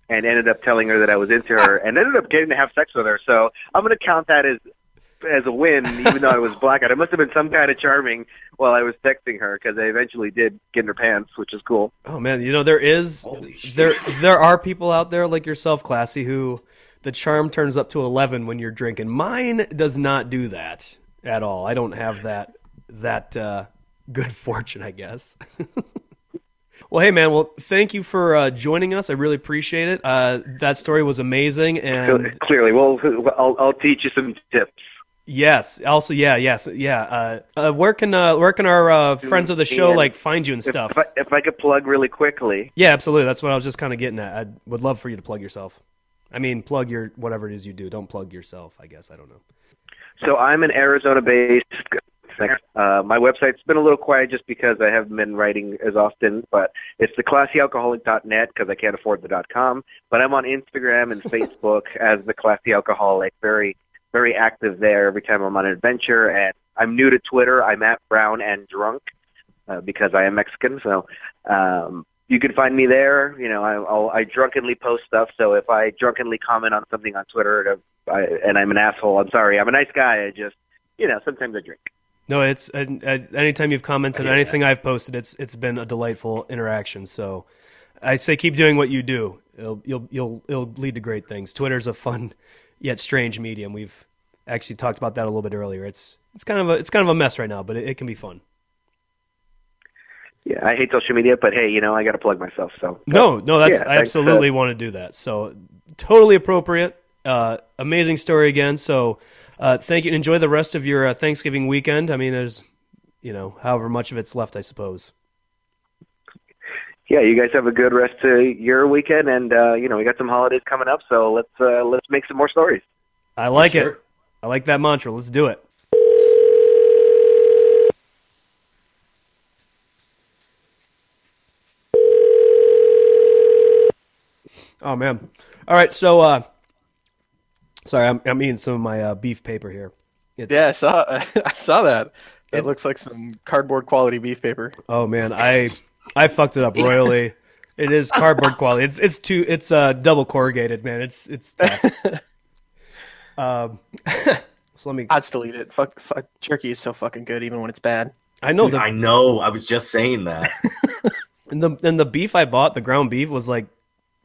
[SPEAKER 2] and ended up telling her that I was into her and ended up getting to have sex with her. So I'm going to count that as as a win even though I was blackout it must have been some kind of charming while I was texting her because I eventually did get in her pants which is cool
[SPEAKER 1] Oh man, you know there is there there are people out there like yourself, classy, who the charm turns up to eleven when you're drinking. Mine does not do that at all. I don't have that that uh, good <laughs> fortune, I guess. <laughs> well, hey man, well thank you for uh, joining us. I really appreciate it. Uh, that story was amazing, and
[SPEAKER 2] Clearly, well, I'll I'll teach you some tips.
[SPEAKER 1] Yes, also yeah, yes, yeah. Uh, uh, where can uh, where can our uh, friends of the show like find you and
[SPEAKER 2] If,
[SPEAKER 1] stuff?
[SPEAKER 2] if, I, if I could plug really quickly,
[SPEAKER 1] Yeah, absolutely. That's what I was just kind of getting at. I would love for you to plug yourself. I mean, plug your whatever it is you do. Don't plug yourself. I guess I don't know.
[SPEAKER 2] so I'm an Arizona-based Uh, my website's been a little quiet just because I haven't been writing as often, but it's theclassyalcoholic.net because I can't afford the .com. But I'm on Instagram and <laughs> Facebook as the Classy Alcoholic. Very, very active there every time I'm on an adventure. And I'm new to Twitter. I'm at Brown and Drunk uh, because I am Mexican. So um, you can find me there. You know, I, I'll, I drunkenly post stuff. So if I drunkenly comment on something on Twitter I, and I'm an asshole, I'm sorry. I'm a nice guy. I just, you know, sometimes I drink.
[SPEAKER 1] No, it's uh, anytime you've commented on anything I've posted, it's it's been a delightful interaction. So I say keep doing what you do. It'll you'll you'll it'll lead to great things. Twitter's a fun yet strange medium. We've actually talked about that a little bit earlier. It's it's kind of a it's kind of a mess right now, but it, it can be fun.
[SPEAKER 2] Yeah, I hate social media, but hey, you know I got to plug myself. So
[SPEAKER 1] no, no, that's yeah, I absolutely want to do that. So totally appropriate. Uh, amazing story again. So uh, thank you. And enjoy the rest of your uh, Thanksgiving weekend. I mean, there's, you know, however much of it's left, I suppose.
[SPEAKER 2] Yeah, you guys have a good rest of your weekend, and uh, you know we got some holidays coming up, so let's uh, let's make some more stories.
[SPEAKER 1] I like it. I like that mantra. Let's do it. Oh man! All right, so uh, Sorry, I'm, I'm eating some of my uh, beef paper here.
[SPEAKER 4] It's, yeah, I saw <laughs> I saw that. It looks like some cardboard quality beef paper.
[SPEAKER 1] Oh man, I I fucked it up royally. it is cardboard <laughs> quality. It's it's too it's uh double corrugated, man. It's it's tough. <laughs> um, <laughs> so let me.
[SPEAKER 4] I'd still eat it. Fuck, fuck, jerky is so fucking good, even when it's bad.
[SPEAKER 1] I know.
[SPEAKER 3] The, I know. I was just saying that.
[SPEAKER 1] and the and the beef I bought, the ground beef, was like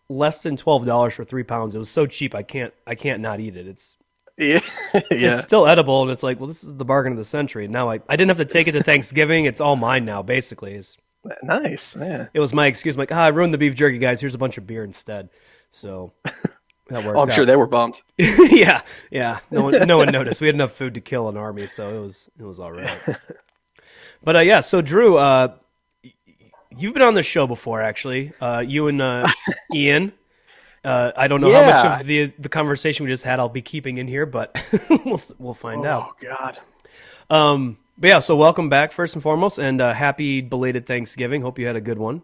[SPEAKER 1] less than twelve dollars for three pounds. It was so cheap, I can't I can't not eat it. It's
[SPEAKER 4] yeah. yeah.
[SPEAKER 1] it's still edible, and it's like, well, this is the bargain of the century. Now I I didn't have to take it to Thanksgiving. It's all mine now, basically. It's
[SPEAKER 4] nice. Yeah.
[SPEAKER 1] It was my excuse. I'm like, ah, I ruined the beef jerky, guys. Here's a bunch of beer instead. So
[SPEAKER 4] that worked. <laughs> oh, I'm out. sure they were bummed. <laughs>
[SPEAKER 1] yeah, yeah. No one no one noticed. We had enough food to kill an army, so it was it was all right. <laughs> but uh, yeah, so Drew, uh, you've been on the show before, actually. Uh, you and uh, Ian. Uh, I don't know yeah. how much of the the conversation we just had I'll be keeping in here, but we'll we'll find
[SPEAKER 4] oh,
[SPEAKER 1] out.
[SPEAKER 4] Oh God.
[SPEAKER 1] Um, but yeah, so welcome back first and foremost, and uh, happy belated Thanksgiving. Hope you had a good one.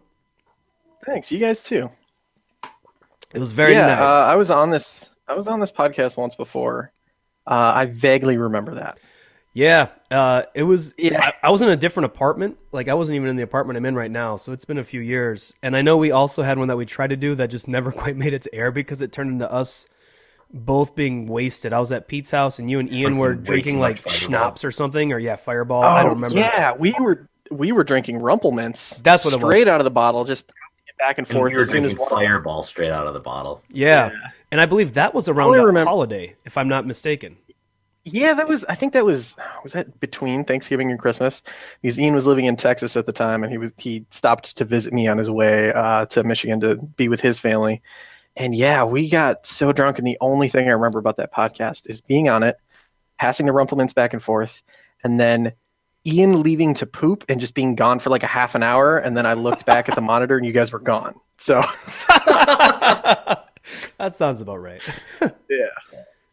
[SPEAKER 4] Thanks, you guys too.
[SPEAKER 1] It was very
[SPEAKER 4] yeah,
[SPEAKER 1] nice.
[SPEAKER 4] Uh, I was on this. I was on this podcast once before. Uh, I vaguely remember that.
[SPEAKER 1] Yeah, uh, it was. Yeah. I, I, was in a different apartment. Like I wasn't even in the apartment I'm in right now. So it's been a few years. And I know we also had one that we tried to do that just never <laughs> quite made it to air because it turned into us both being wasted. I was at Pete's house and you and Ian were drinking like schnapps or something, or yeah, Fireball.
[SPEAKER 4] Oh,
[SPEAKER 1] I don't remember.
[SPEAKER 4] Yeah, we were we were drinking Rumple Minze.
[SPEAKER 1] That's what it
[SPEAKER 4] was. Straight out of the bottle, just back and forth
[SPEAKER 3] and as soon as Fireball straight out of the bottle.
[SPEAKER 1] Yeah. yeah. And I believe that was around the remember- holiday, if I'm not mistaken.
[SPEAKER 4] Yeah, that was. I think that was was that between Thanksgiving and Christmas. Because Ian was living in Texas at the time, and he was he stopped to visit me on his way uh, to Michigan to be with his family. And yeah, we got so drunk, and the only thing I remember about that podcast is being on it, passing the Rumple Minze back and forth, and then Ian leaving to poop and just being gone for like a half an hour, and then I looked back at the monitor, and you guys were gone. So <laughs> <laughs>
[SPEAKER 1] that sounds about right. <laughs>
[SPEAKER 4] yeah,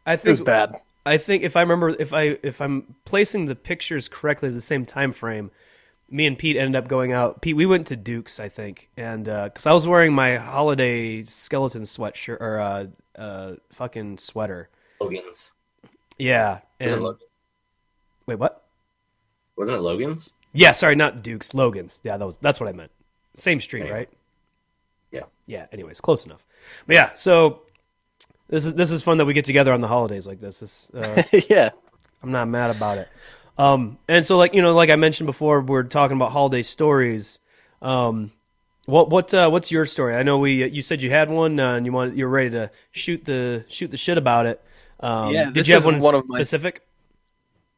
[SPEAKER 1] I think
[SPEAKER 4] it was bad.
[SPEAKER 1] I think if I remember if I if I'm placing the pictures correctly, the same time frame, me and Pete ended up going out. Pete, we went to Duke's, I think, and because uh, I was wearing my holiday skeleton sweatshirt or uh, uh, fucking sweater.
[SPEAKER 3] Logan's.
[SPEAKER 1] Yeah. And, wait, what?
[SPEAKER 3] Wasn't it Logan's?
[SPEAKER 1] Yeah, sorry, not Duke's. Logan's. Yeah, that was that's what I meant. Same street,
[SPEAKER 3] yeah.
[SPEAKER 1] right?
[SPEAKER 3] Yeah.
[SPEAKER 1] Yeah. Anyways, close enough. But yeah, so this is this is fun that we get together on the holidays like this. this uh, <laughs>
[SPEAKER 4] yeah,
[SPEAKER 1] I'm not mad about it. Um, and so like you know, like I mentioned before, we're talking about holiday stories. Um, what what uh, what's your story? I know we you said you had one uh, and you want you're ready to shoot the shoot the shit about it. Um, yeah, did you have one, one of my... specific?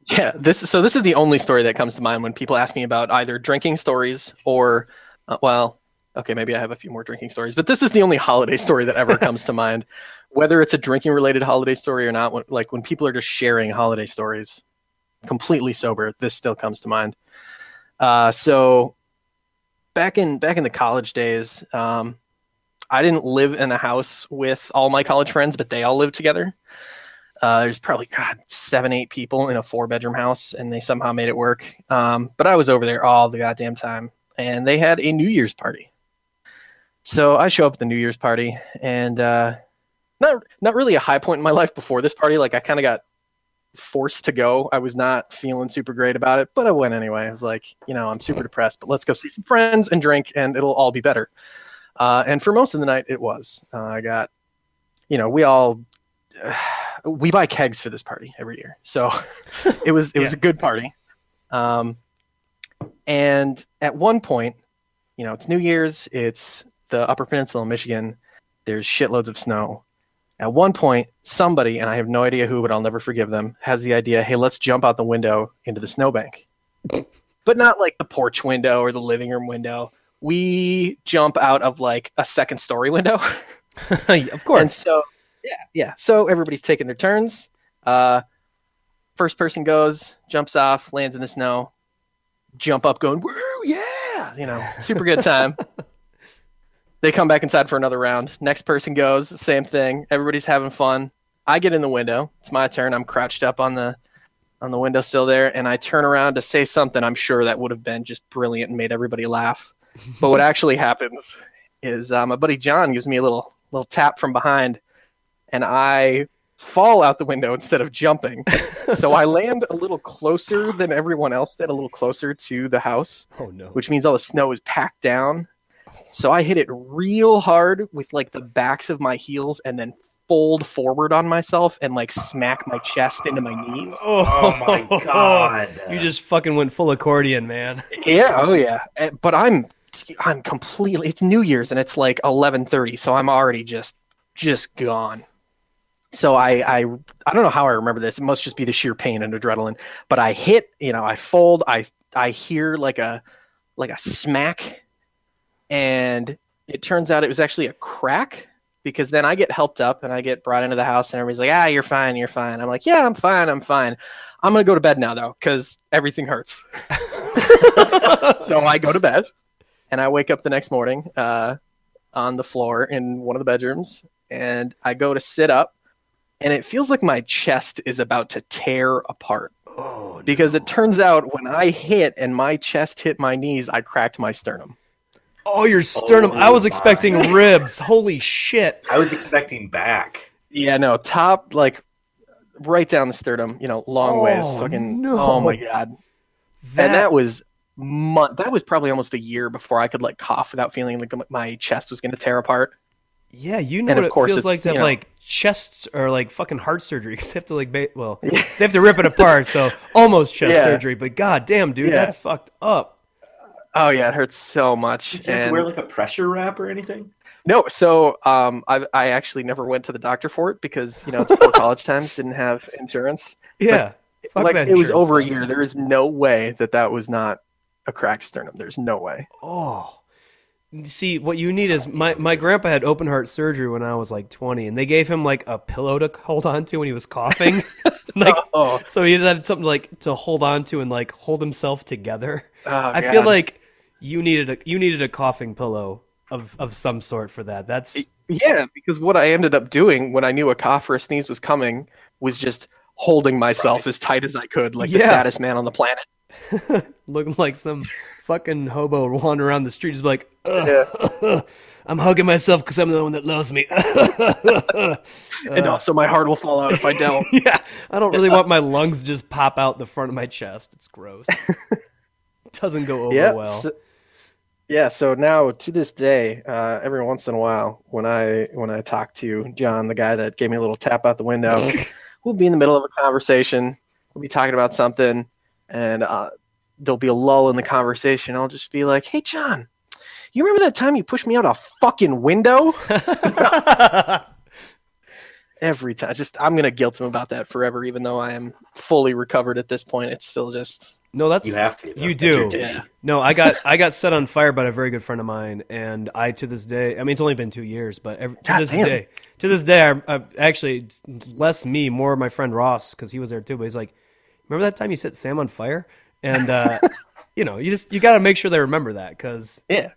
[SPEAKER 4] Yeah, this is, so this is the only story that comes to mind when people ask me about either drinking stories or, uh, well, okay, maybe I have a few more drinking stories, but this is the only holiday story that ever comes to mind <laughs> whether it's a drinking related holiday story or not, like when people are just sharing holiday stories completely sober, this still comes to mind. Uh, so back in back in the college days, um, I didn't live in a house with all my college friends, but they all lived together. Uh, there's probably God seven, eight people in a four bedroom house, and they somehow made it work. Um, but I was over there all the goddamn time, and they had a New Year's party. So I show up at the New Year's party, and uh, not not really a high point in my life before this party. Like I kind of got forced to go. I was not feeling super great about it, but I went anyway. I was like, you know, I'm super depressed, but let's go see some friends and drink, and it'll all be better. Uh, and for most of the night, it was. Uh, I got, you know, we all <sighs> we buy kegs for this party every year, so <laughs> it was it was a good party. Um, and at one point, you know, it's New Year's. It's the Upper Peninsula of Michigan. There's shitloads of snow. At one point, somebody, and I have no idea who, but I'll never forgive them, has the idea, hey, let's jump out the window into the snowbank. but not like the porch window or the living room window. We jump out of like a second story window. <laughs> <laughs>
[SPEAKER 1] of course.
[SPEAKER 4] And so, yeah, yeah. So everybody's taking their turns. Uh, first person goes, jumps off, lands in the snow, jump up, going, woo, yeah, you know, super good time. <laughs> they come back inside for another round. Next person goes, same thing. Everybody's having fun. I get in the window. It's my turn. I'm crouched up on the on the window windowsill there, and I turn around to say something. I'm sure that would have been just brilliant and made everybody laugh. <laughs> but what actually happens is uh, my buddy John gives me a little little tap from behind, and I fall out the window instead of jumping. so I <laughs> land a little closer than everyone else did, a little closer to the house,
[SPEAKER 1] oh no.
[SPEAKER 4] which means all the snow is packed down. So I hit it real hard with like the backs of my heels and then fold forward on myself and like smack my chest into my knees.
[SPEAKER 3] Oh my <laughs> god!
[SPEAKER 1] You just fucking went full accordion, man. <laughs>
[SPEAKER 4] Yeah, oh yeah. Eh, But I'm I'm completely it's New Year's and it's like 11:30, so I'm already just just gone. So I I I don't know how I remember this. It must just be the sheer pain and adrenaline. But I hit, you know, I fold, I I hear like a like a smack and it turns out it was actually a crack because then I get helped up and I get brought into the house and everybody's like, "Ah, you're fine, you're fine." I'm like, "Yeah, I'm fine, I'm fine." I'm gonna go to bed now though because everything hurts. <laughs> so I go to bed, and I wake up the next morning uh, on the floor in one of the bedrooms, and I go to sit up, and it feels like my chest is about to tear apart
[SPEAKER 1] Oh,
[SPEAKER 4] because it turns out when I hit and my chest hit my knees, I cracked my sternum.
[SPEAKER 1] Oh, your sternum.
[SPEAKER 3] Oh
[SPEAKER 1] I was
[SPEAKER 3] my.
[SPEAKER 1] expecting <laughs> ribs. Holy shit.
[SPEAKER 3] I was expecting back.
[SPEAKER 4] Yeah, no, top like right down the sternum, you know, long oh, ways.
[SPEAKER 1] Oh,
[SPEAKER 4] Fucking
[SPEAKER 1] no.
[SPEAKER 4] oh my god.
[SPEAKER 1] That,
[SPEAKER 4] and that was month. That was probably almost a year before I could like cough without feeling like my chest was going to tear apart.
[SPEAKER 1] yeah, you know
[SPEAKER 4] and
[SPEAKER 1] what
[SPEAKER 4] of course
[SPEAKER 1] it feels like to have
[SPEAKER 4] you know-
[SPEAKER 1] like chests or like fucking heart surgery <laughs> because they have to like ba- well they have to rip it apart so <laughs> almost chest
[SPEAKER 4] Yeah.
[SPEAKER 1] surgery but god damn dude
[SPEAKER 4] Yeah.
[SPEAKER 1] that's fucked up
[SPEAKER 4] Oh yeah, it hurts so much.
[SPEAKER 3] Did you
[SPEAKER 4] And
[SPEAKER 3] wear like a pressure wrap or anything?
[SPEAKER 4] no, so um, I I actually never went to the doctor for it because you know it's before <laughs> college times, didn't have insurance.
[SPEAKER 1] yeah Fuck
[SPEAKER 4] like it was over a
[SPEAKER 1] stuff.
[SPEAKER 4] year. There is no way that that was not a cracked sternum. There's no way.
[SPEAKER 1] Oh. See, what you need is my, my grandpa had open heart surgery when I was like 20, and they gave him like a pillow to hold on to when he was coughing. <laughs> <laughs> like,
[SPEAKER 4] Oh,
[SPEAKER 1] so he had something like to hold on to and like hold himself together.
[SPEAKER 4] oh,
[SPEAKER 1] I
[SPEAKER 4] God.
[SPEAKER 1] feel like you needed a you needed a coughing pillow of, of some sort for that. That's
[SPEAKER 4] Yeah, because what I ended up doing when I knew a cough or a sneeze was coming was just holding myself as tight as I could, like the saddest man on the planet. <laughs>
[SPEAKER 1] looking like some fucking hobo wandering around the street, just like, "Ugh,
[SPEAKER 4] Yeah. <laughs>
[SPEAKER 1] I'm hugging myself because I'm the one that loves me. <laughs>
[SPEAKER 4] and uh, also, my heart will fall out if I don't.
[SPEAKER 1] yeah, I don't really want my lungs just pop out the front of my chest. It's gross. Doesn't go over
[SPEAKER 4] yeah.
[SPEAKER 1] well.
[SPEAKER 4] So, yeah. So now, to this day, uh, every once in a while, when I when I talk to John, the guy that gave me a little tap out the window, <laughs> we'll be in the middle of a conversation. We'll be talking about something, and uh, there'll be a lull in the conversation. I'll just be like, "Hey, John." You remember that time you pushed me out a fucking window? <laughs> every time. Just I'm gonna guilt him about that forever, even though I am fully recovered at this point. It's still just
[SPEAKER 1] no, that's
[SPEAKER 3] You have to. though.
[SPEAKER 1] You do.
[SPEAKER 4] Yeah.
[SPEAKER 1] No, I got I got set on fire by a very good friend of mine, and I to this day. I mean, it's only been two years, but every, to
[SPEAKER 4] God
[SPEAKER 1] this
[SPEAKER 4] damn.
[SPEAKER 1] day, to this day, I, I actually less me, more my friend Ross because he was there too. But he's like, "Remember that time you set Sam on fire?" And uh, <laughs> you know, you just you got to make sure they remember that because
[SPEAKER 4] yeah.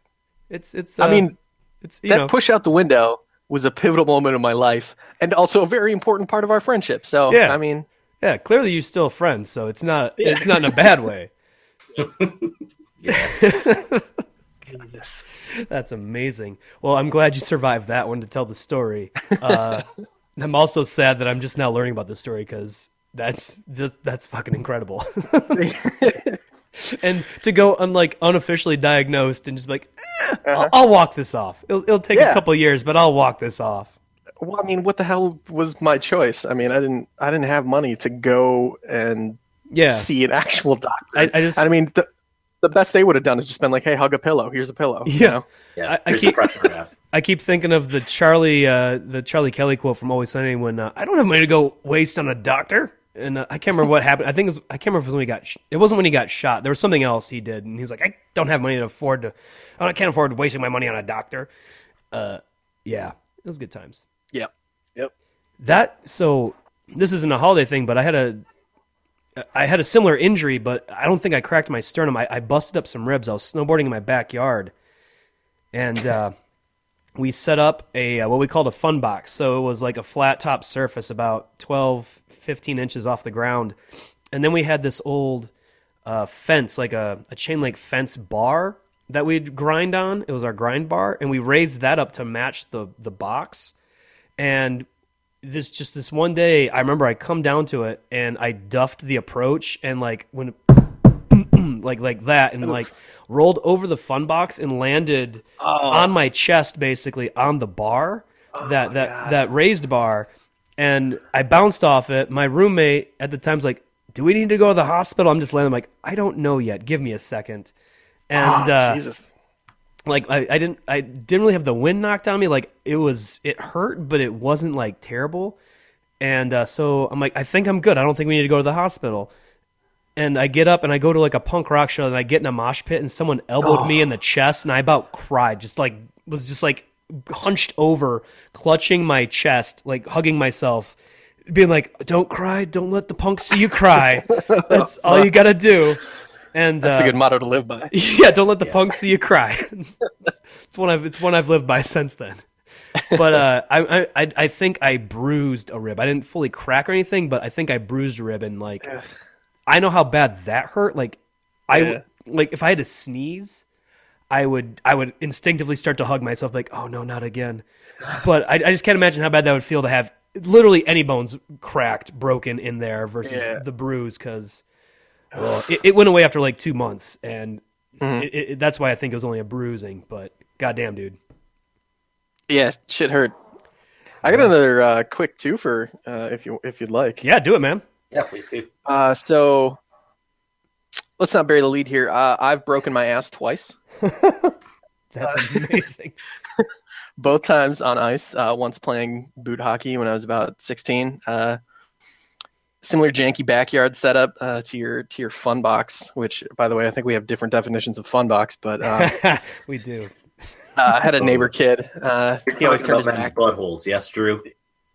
[SPEAKER 1] it's it's.
[SPEAKER 4] I
[SPEAKER 1] uh,
[SPEAKER 4] mean,
[SPEAKER 1] it's you
[SPEAKER 4] that
[SPEAKER 1] know,
[SPEAKER 4] push out the window was a pivotal moment of my life and also a very important part of our friendship. So
[SPEAKER 1] Yeah.
[SPEAKER 4] I mean,
[SPEAKER 1] Yeah, clearly you're still friends, so it's not it's not in a bad way. <laughs> <laughs> That's amazing. Well, I'm glad you survived that one to tell the story. Uh, <laughs> I'm also sad that I'm just now learning about this story because that's just that's fucking incredible. and to go unlike unofficially diagnosed and just be like, eh, I'll, I'll walk this off. It'll, it'll take a
[SPEAKER 4] Yeah.
[SPEAKER 1] couple years, but I'll walk this off.
[SPEAKER 4] Well, I mean, what the hell was my choice? I mean, I didn't I didn't have money to go and
[SPEAKER 1] Yeah,
[SPEAKER 4] see an actual doctor.
[SPEAKER 1] I- I just-
[SPEAKER 4] I mean, the, the best they would have done is just been like, "Hey, hug a pillow. Here's a pillow." you
[SPEAKER 1] Yeah.
[SPEAKER 4] know?
[SPEAKER 3] Yeah,
[SPEAKER 1] I- I keep-
[SPEAKER 3] the pressure graph. <laughs>
[SPEAKER 1] I keep thinking of the Charlie uh, the Charlie Kelly quote from Always Sunny when uh, I don't have money to go waste on a doctor. And uh, I can't remember what happened. I think it was, I can't remember if it was when he got. Sh- it wasn't when he got shot. There was something else he did, and he was like, "I don't have money to afford to. I can't afford wasting my money on a doctor." Uh, yeah, it was good times.
[SPEAKER 4] Yep. Yep.
[SPEAKER 1] That so this isn't a holiday thing, but I had a I had a similar injury, but I don't think I cracked my sternum. I, I busted up some ribs. I was snowboarding in my backyard, and uh, we set up a uh, what we called a fun box. So it was like a flat top surface, about 12, 15 inches off the ground, and then we had this old uh, fence, like a, a chain link fence bar that we'd grind on. It was our grind bar, and we raised that up to match the the box. And this just this one day, I remember I come down to it and I duffed the approach and like when <clears throat> like like that and like rolled over the fun box and landed on my chest basically on the bar that that that raised bar and I bounced off it. My roommate at the time's like, "Do we need to go to the hospital?" I'm just laying. I'm like, "I don't know yet. Give me a second. And
[SPEAKER 4] Oh,
[SPEAKER 1] uh,
[SPEAKER 4] Jesus.
[SPEAKER 1] Like I, I didn't I didn't really have the wind knocked on me. Like it was it hurt, but it wasn't like terrible. And uh, so I'm like, I think I'm good. I don't think we need to go to the hospital. And I get up and I go to like a punk rock show and I get in a mosh pit and someone elbowed me in the chest and I about cried. Just like was just like hunched over, clutching my chest, like hugging myself, being like, "Don't cry. Don't let the punk see you cry. <laughs> That's all you gotta do." And
[SPEAKER 4] That's
[SPEAKER 1] uh,
[SPEAKER 4] a good motto to live by. <laughs>
[SPEAKER 1] yeah, don't let the
[SPEAKER 3] Yeah.
[SPEAKER 1] punk see you cry. it's, <laughs> it's one I've it's one I've lived by since then. But uh, I, I I I think I bruised a rib. I didn't fully crack or anything, but I think I bruised a rib and like I know how bad that hurt. Like I
[SPEAKER 4] Yeah.
[SPEAKER 1] like if I had to sneeze, I would I would instinctively start to hug myself like, oh no, not again. <sighs> But I, I just can't imagine how bad that would feel to have literally any bones cracked, broken in there versus
[SPEAKER 4] Yeah.
[SPEAKER 1] the bruise because well, it, it went away after like two months, and
[SPEAKER 4] Mhm.
[SPEAKER 1] it, it, that's why I think it was only a bruising. But goddamn, dude.
[SPEAKER 4] Yeah, shit hurt. I got another uh, quick twofer, uh, if you if you'd like.
[SPEAKER 1] Yeah, do it, man.
[SPEAKER 3] Yeah, please do.
[SPEAKER 4] Uh, so let's not bury the lead here. Uh, I've broken my ass twice, <laughs>
[SPEAKER 1] That's amazing. <laughs>
[SPEAKER 4] both times on ice. Uh, once playing boot hockey when I was about 16. Uh, similar janky backyard setup uh, to your to your fun box, which by the way I think we have different definitions of fun box. But uh, <laughs>
[SPEAKER 1] we do. <laughs>
[SPEAKER 4] uh, I had a neighbor kid. Uh,
[SPEAKER 3] You're
[SPEAKER 4] he always
[SPEAKER 3] talking
[SPEAKER 4] turned his
[SPEAKER 3] about
[SPEAKER 4] back.
[SPEAKER 3] buttholes, yes, Drew.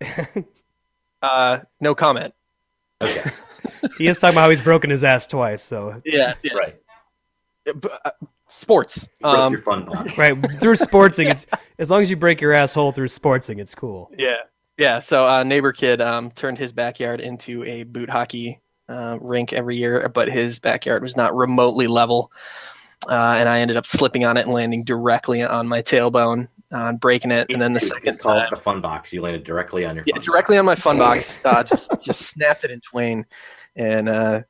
[SPEAKER 3] <laughs>
[SPEAKER 4] Uh, no comment.
[SPEAKER 3] Okay,
[SPEAKER 1] He is talking about how he's broken his ass twice. So
[SPEAKER 4] Yeah, yeah.
[SPEAKER 3] right.
[SPEAKER 4] But, uh, sports.
[SPEAKER 3] Broke
[SPEAKER 4] Um,
[SPEAKER 3] your fun box.
[SPEAKER 1] right through sportsing, it's as long as you break your asshole through sportsing, it's cool.
[SPEAKER 4] Yeah, yeah. So uh, neighbor kid um, turned his backyard into a boot hockey uh, rink every year, but his backyard was not remotely level, uh, and I ended up slipping on it and landing directly on my tailbone, uh, breaking it, and then the second It's
[SPEAKER 3] called
[SPEAKER 4] time,
[SPEAKER 3] the fun box. You landed directly on your.
[SPEAKER 4] yeah, directly
[SPEAKER 3] box.
[SPEAKER 4] on my fun <laughs> box, uh, just just snapped it in twain, and uh,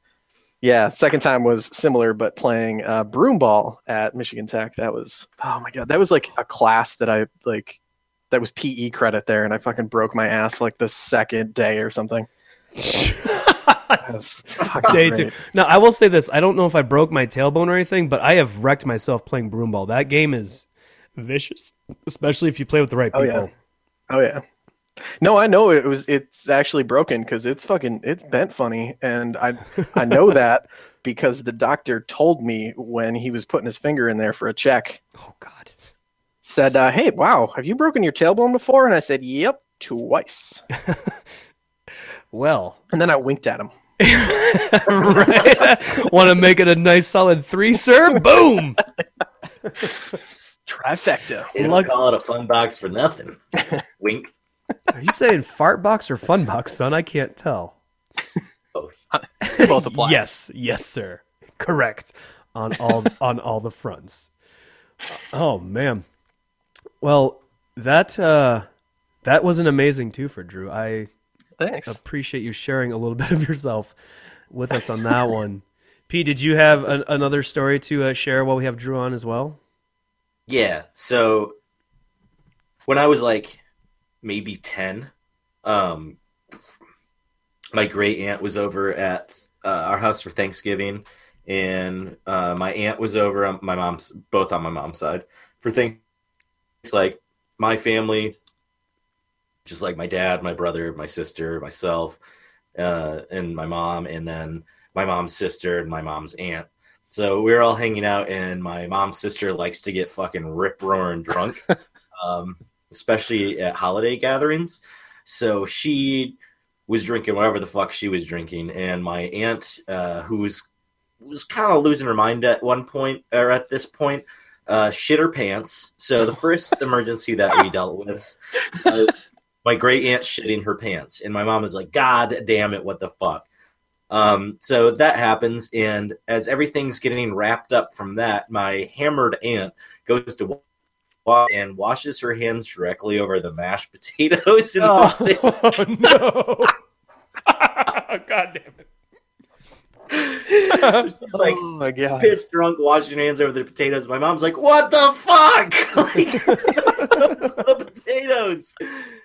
[SPEAKER 4] yeah, second time was similar, but playing uh, broom ball at Michigan Tech. That was oh my god, that was like a class that I like. That was PE credit there, and I fucking broke my ass like the second day or something. <laughs> That was fucking
[SPEAKER 1] Day
[SPEAKER 4] great.
[SPEAKER 1] two. Now I will say this: I don't know if I broke my tailbone or anything, but I have wrecked myself playing broom ball. That game is vicious, especially if you play with the right people.
[SPEAKER 4] Oh, yeah. Oh yeah. No, I know it was. It's actually broken because it's fucking. It's bent funny, and I I know <laughs> that because the doctor told me when he was putting his finger in there for a check.
[SPEAKER 1] Oh God.
[SPEAKER 4] Said, uh, "Hey, wow, have you broken your tailbone before?" And I said, "Yep, twice." <laughs>
[SPEAKER 1] Well,
[SPEAKER 4] And then I winked at him. <laughs>
[SPEAKER 1] right? Want to make it a nice solid three, sir? <laughs> Boom.
[SPEAKER 4] Trifecta.
[SPEAKER 3] They don't
[SPEAKER 1] Luck-
[SPEAKER 3] call it a fun box for nothing. Wink.
[SPEAKER 1] Are you saying fart box or fun box, son? I can't tell.
[SPEAKER 3] Both.
[SPEAKER 4] Both apply.
[SPEAKER 1] Yes, yes, sir. Correct on all on all the fronts. Oh man. Well, that uh that was an amazing too for Drew. I
[SPEAKER 4] Thanks.
[SPEAKER 1] appreciate you sharing a little <laughs> bit of yourself with us on that one. Pete, did you have an, another story to uh, share while we have Drew on as well?
[SPEAKER 3] Yeah. So when I was like maybe 10, um, my great aunt was over at uh, our house for Thanksgiving, and uh, my aunt was over on my mom's, both on my mom's side for things like my family, just like my dad, my brother, my sister, myself, uh, and my mom, and then my mom's sister and my mom's aunt. So we were all hanging out, and my mom's sister likes to get fucking rip roaring drunk, <laughs> um, especially at holiday gatherings. So she was drinking whatever the fuck she was drinking, and my aunt, uh, who was was kind of losing her mind at one point or at this point, uh, shit her pants. So the first <laughs> emergency that we dealt with, uh, my great aunt shitting her pants, and my mom was like, "God damn it, what the fuck." Um, so that happens, and as everything's getting wrapped up from that, my hammered aunt goes to wa- and washes her hands directly over the mashed <laughs> potatoes in the sink.
[SPEAKER 1] Oh, <laughs> no. God damn it.
[SPEAKER 3] She's <laughs> like
[SPEAKER 4] oh my god.
[SPEAKER 3] pissed drunk, washing her hands over the potatoes. My mom's like, "What the fuck?" <laughs> like <laughs> the potatoes.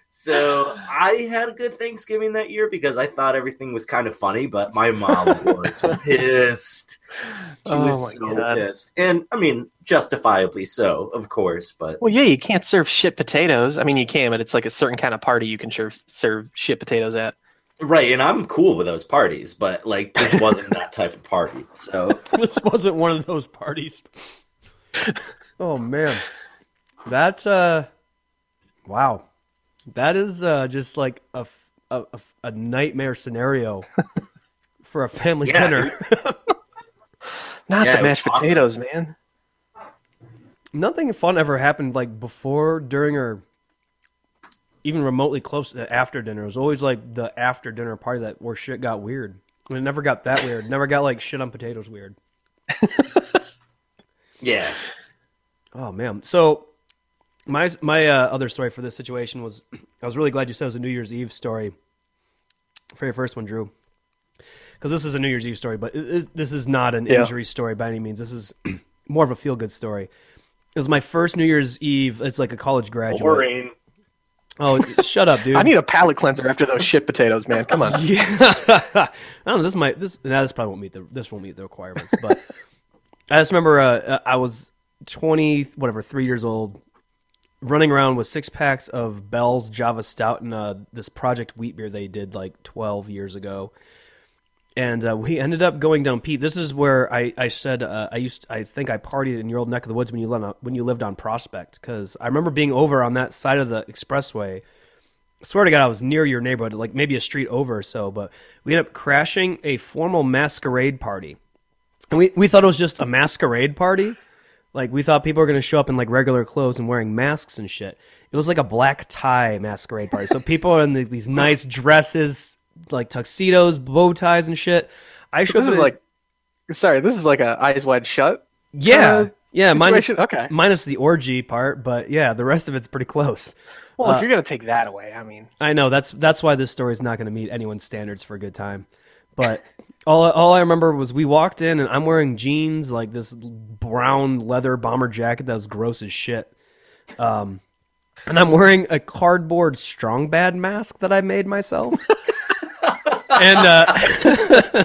[SPEAKER 3] So I had a good Thanksgiving that year because I thought everything was kind of funny, but my mom was pissed. She
[SPEAKER 4] Oh
[SPEAKER 3] was so
[SPEAKER 4] God.
[SPEAKER 3] pissed, and I mean, justifiably so, of course. But
[SPEAKER 4] Well, yeah, you can't serve shit potatoes. I mean, you can, but it's like a certain kind of party you can serve serve shit potatoes at.
[SPEAKER 3] Right, and I'm cool with those parties, but like this wasn't that <laughs> type of party. So
[SPEAKER 1] this wasn't one of those parties. Oh man, that uh, wow, that is uh, just like a a nightmare scenario for a family
[SPEAKER 3] Yeah,
[SPEAKER 1] dinner. <laughs>
[SPEAKER 4] Not
[SPEAKER 3] Yeah,
[SPEAKER 4] the mashed
[SPEAKER 3] was awesome.
[SPEAKER 4] potatoes, man.
[SPEAKER 1] Nothing fun ever happened like before, during, or even remotely close to after dinner. It was always like the after dinner party that where shit got weird. And it never got that weird. Never got like shit on potatoes weird. <laughs>
[SPEAKER 3] yeah,
[SPEAKER 1] Oh man. So my my uh, other story for this situation was <clears throat> I was really glad you said it was a New Year's Eve story for your first one, Drew. Because this is a New Year's Eve story, but is, this is not an
[SPEAKER 4] Yeah.
[SPEAKER 1] injury story by any means. This is <clears throat> more of a feel good story. It was my first New Year's Eve. It's like a college graduate.
[SPEAKER 3] boring.
[SPEAKER 1] Oh, shut up, dude.
[SPEAKER 4] I need a palate cleanser after those shit potatoes, man. Come on.
[SPEAKER 1] Yeah, <laughs> I don't know. This might this nah, this probably won't meet the this won't meet the requirements. But I just remember uh, I was twenty whatever three years old, running around with six packs of Bell's Java Stout and uh, this Project Wheat beer they did like twelve years ago. And uh, <laughs> we ended up going down Pete. This is where I, I said uh, I used I think I partied in your old neck of the woods when you lived on, when you lived on Prospect because I remember being over on that side of the expressway I swear to God, I was near your neighborhood, like maybe a street over or so, but we ended up crashing a formal masquerade party. And we, we thought it was just a masquerade party. Like, we thought people were going to show up in like regular clothes and wearing masks and shit. It was like a black tie masquerade party. So people are in the, these nice dresses, like tuxedos, bow ties, and shit. I showed
[SPEAKER 4] This is like, sorry, this is like a eyes wide shut.
[SPEAKER 1] yeah,
[SPEAKER 4] uh,
[SPEAKER 1] yeah, minus.
[SPEAKER 4] Okay.
[SPEAKER 1] minus the orgy part, but yeah, the rest of it's pretty close.
[SPEAKER 4] Well,
[SPEAKER 1] Uh,
[SPEAKER 4] if you're gonna take that away, I mean,
[SPEAKER 1] I know that's that's why this story is not going to meet anyone's standards for a good time. But <laughs> all all I remember was we walked in and I'm wearing jeans like this brown leather bomber jacket that was gross as shit. Um, and I'm wearing a cardboard Strong Bad mask that I made myself. <laughs> and uh,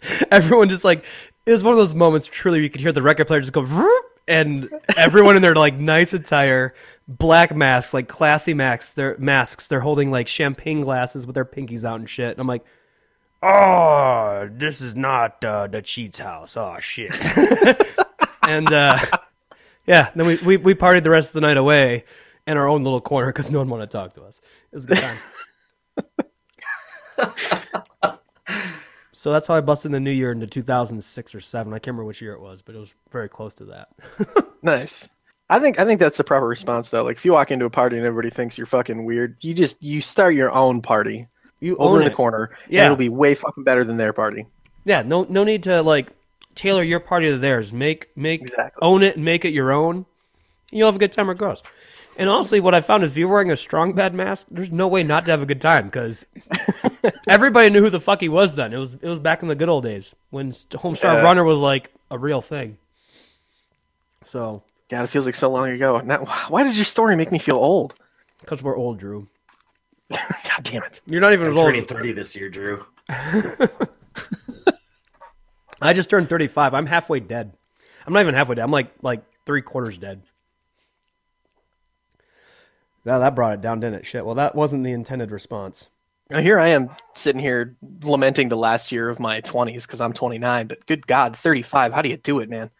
[SPEAKER 1] <laughs> everyone just like it was one of those moments truly you could hear the record player just go and everyone in their like nice attire black masks like classy masks they're masks they're holding like champagne glasses with their pinkies out and shit. And i'm like oh this is not uh, the cheats house. Oh shit. <laughs> And uh yeah then we, we we partied the rest of the night away in our own little corner because no one wanted to talk to us. It was a good time <laughs> So that's how I busted the new year into 2006 or 7. I can't remember which year it was, but it was very close to that. <laughs>
[SPEAKER 4] nice. I think I think that's the proper response though. Like if you walk into a party and everybody thinks you're fucking weird, you just you start your own party
[SPEAKER 1] You
[SPEAKER 4] over in
[SPEAKER 1] it.
[SPEAKER 4] the corner.
[SPEAKER 1] Yeah.
[SPEAKER 4] it'll be way fucking better than their party.
[SPEAKER 1] Yeah, no no need to like tailor your party to theirs. Make make
[SPEAKER 4] Exactly.
[SPEAKER 1] own it and make it your own. You'll have a good time regardless. And honestly, what I found is if you're wearing a Strong Bad mask, there's no way not to have a good time because <laughs> everybody knew who the fuck he was. Then it was it was back in the good old days when Homestar
[SPEAKER 4] Yeah.
[SPEAKER 1] Runner was like a real thing. So
[SPEAKER 4] God, it feels like so long ago. Now, why did your story make me feel old?
[SPEAKER 1] because we're old, Drew. <laughs>
[SPEAKER 4] God damn it!
[SPEAKER 1] You're not even
[SPEAKER 3] I'm
[SPEAKER 1] as old.
[SPEAKER 3] turning 30 this year, Drew. <laughs>
[SPEAKER 1] I just turned 35. I'm halfway dead. I'm not even halfway dead. I'm like like three quarters dead. Now that brought it down, didn't it? Shit. Well, that wasn't the intended response.
[SPEAKER 4] Now, here I am sitting here lamenting the last year of my 20s because I'm 29. But good God, 35. How do you do it, man?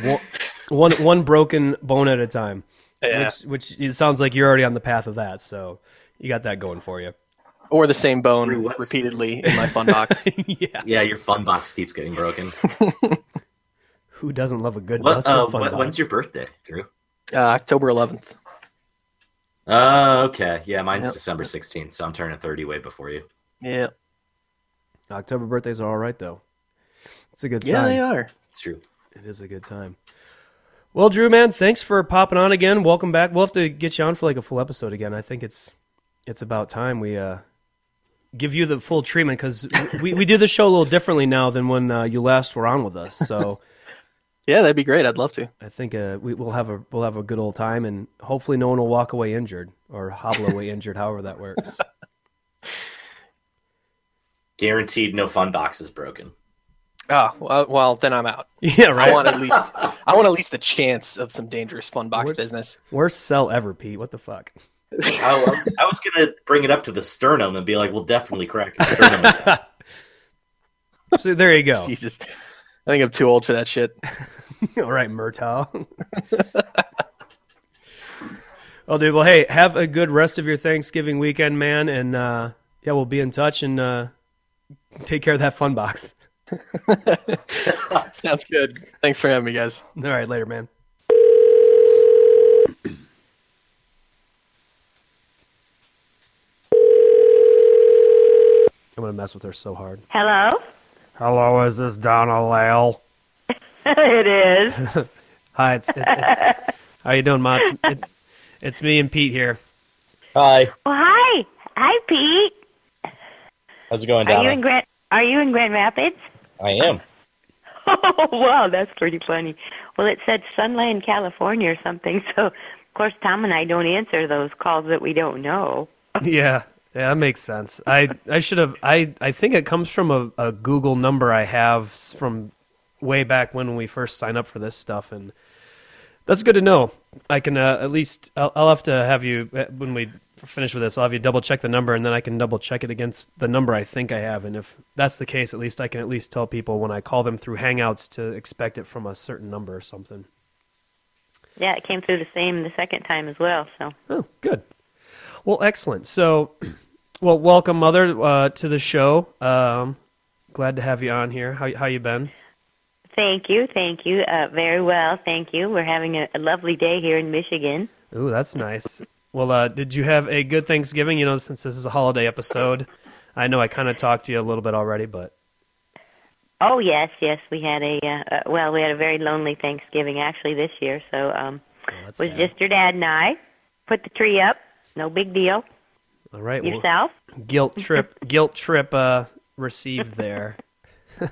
[SPEAKER 1] One, <laughs> one, one broken bone at a time.
[SPEAKER 4] Yeah.
[SPEAKER 1] Which, which it sounds like you're already on the path of that. So you got that going for you.
[SPEAKER 4] Or the same bone
[SPEAKER 3] Drew, what's-
[SPEAKER 4] repeatedly in my fun box. <laughs>
[SPEAKER 1] yeah.
[SPEAKER 3] Yeah, your fun box keeps getting broken. <laughs>
[SPEAKER 1] Who doesn't love a good
[SPEAKER 3] What,
[SPEAKER 1] busted
[SPEAKER 3] uh,
[SPEAKER 1] fun
[SPEAKER 3] what- when's your birthday, Drew?
[SPEAKER 4] uh, October 11th.
[SPEAKER 3] Uh, okay. Yeah, mine's
[SPEAKER 4] Yep.
[SPEAKER 3] December 16th, so I'm turning 30 way before you.
[SPEAKER 4] Yeah.
[SPEAKER 1] October birthdays are all right though. It's a good
[SPEAKER 4] Yeah,
[SPEAKER 1] sign.
[SPEAKER 4] they are.
[SPEAKER 3] It's true.
[SPEAKER 1] It is a good time. Well, Drew, man, thanks for popping on again. Welcome back. We'll have to get you on for like a full episode again. I think it's it's about time we uh, give you the full treatment because we, we do the show a little differently now than when uh, you last were on with us. So <laughs>
[SPEAKER 4] Yeah, that'd be great. I'd love to.
[SPEAKER 1] I think uh, we, we'll have a we'll have a good old time, and hopefully no one will walk away injured or hobble away <laughs> injured, however that works.
[SPEAKER 3] Guaranteed no fun box is broken.
[SPEAKER 4] Oh, well, well then I'm out. <laughs>
[SPEAKER 1] yeah, right.
[SPEAKER 4] I want at least I want at least the chance of some dangerous fun box
[SPEAKER 1] Where's-
[SPEAKER 4] business.
[SPEAKER 1] Worst sell ever, Pete. What the fuck?
[SPEAKER 3] I was, I was gonna bring it up to the sternum and be like, "We'll definitely crack the sternum." <laughs>
[SPEAKER 1] So there you go.
[SPEAKER 4] Jesus. I think I'm too old for that shit. <laughs>
[SPEAKER 1] All right, Murtaugh. <laughs> well, dude. Well, hey, have a good rest of your Thanksgiving weekend, man, and uh, yeah, we'll be in touch and uh, take care of that fun box. <laughs>
[SPEAKER 4] Sounds good. Thanks for having me, guys.
[SPEAKER 1] All right, later, man. <clears throat> I'm gonna mess with her so hard.
[SPEAKER 5] Hello?
[SPEAKER 1] Hello, is this Donna Lale? <laughs>
[SPEAKER 5] it is. <laughs>
[SPEAKER 1] Hi, it's, it's, it's how you doing, Ma? It's, <laughs> it, it's me and Pete here.
[SPEAKER 3] Hi,
[SPEAKER 5] Well, hi. Hi, Pete.
[SPEAKER 3] how's it going,
[SPEAKER 5] Are you in Grand Are you in Grand Rapids?
[SPEAKER 3] I am.
[SPEAKER 5] Oh, wow, that's pretty funny. Well, it said Sunland, California or something. So, of course, Tom and I don't answer those calls that we don't know.
[SPEAKER 1] Yeah, yeah, that makes sense. I I should have. I I think it comes from a, a Google number I have from way back when we first signed up for this stuff, and that's good to know. I can uh, at least I'll, I'll have to have you uh, when we finish with this. I'll have you double check the number, and then I can double check it against the number I think I have. And if that's the case, at least I can at least tell people when I call them through Hangouts to expect it from a certain number or something.
[SPEAKER 5] Yeah, it came through the same the second time as well. So,
[SPEAKER 1] Oh, good. Well, excellent. So, <clears throat> well, welcome, Mother, uh, to the show. Um, glad to have you on here. How how you been?
[SPEAKER 5] thank you, thank you. Uh, very well, thank you. We're having a, a lovely day here in Michigan.
[SPEAKER 1] Ooh, that's nice. Well, uh, did you have a good Thanksgiving? You know, since this is a holiday episode, I know I kind of talked to you a little bit already, but
[SPEAKER 5] Oh yes, yes, we had a uh, uh, well, we had a very lonely Thanksgiving actually this year. So, um,
[SPEAKER 1] oh, that's
[SPEAKER 5] was
[SPEAKER 1] sad.
[SPEAKER 5] just your dad and I put the tree up. No big deal.
[SPEAKER 1] All right. Well,
[SPEAKER 5] Yourself?
[SPEAKER 1] guilt trip, <laughs> guilt trip, uh, received there. <laughs>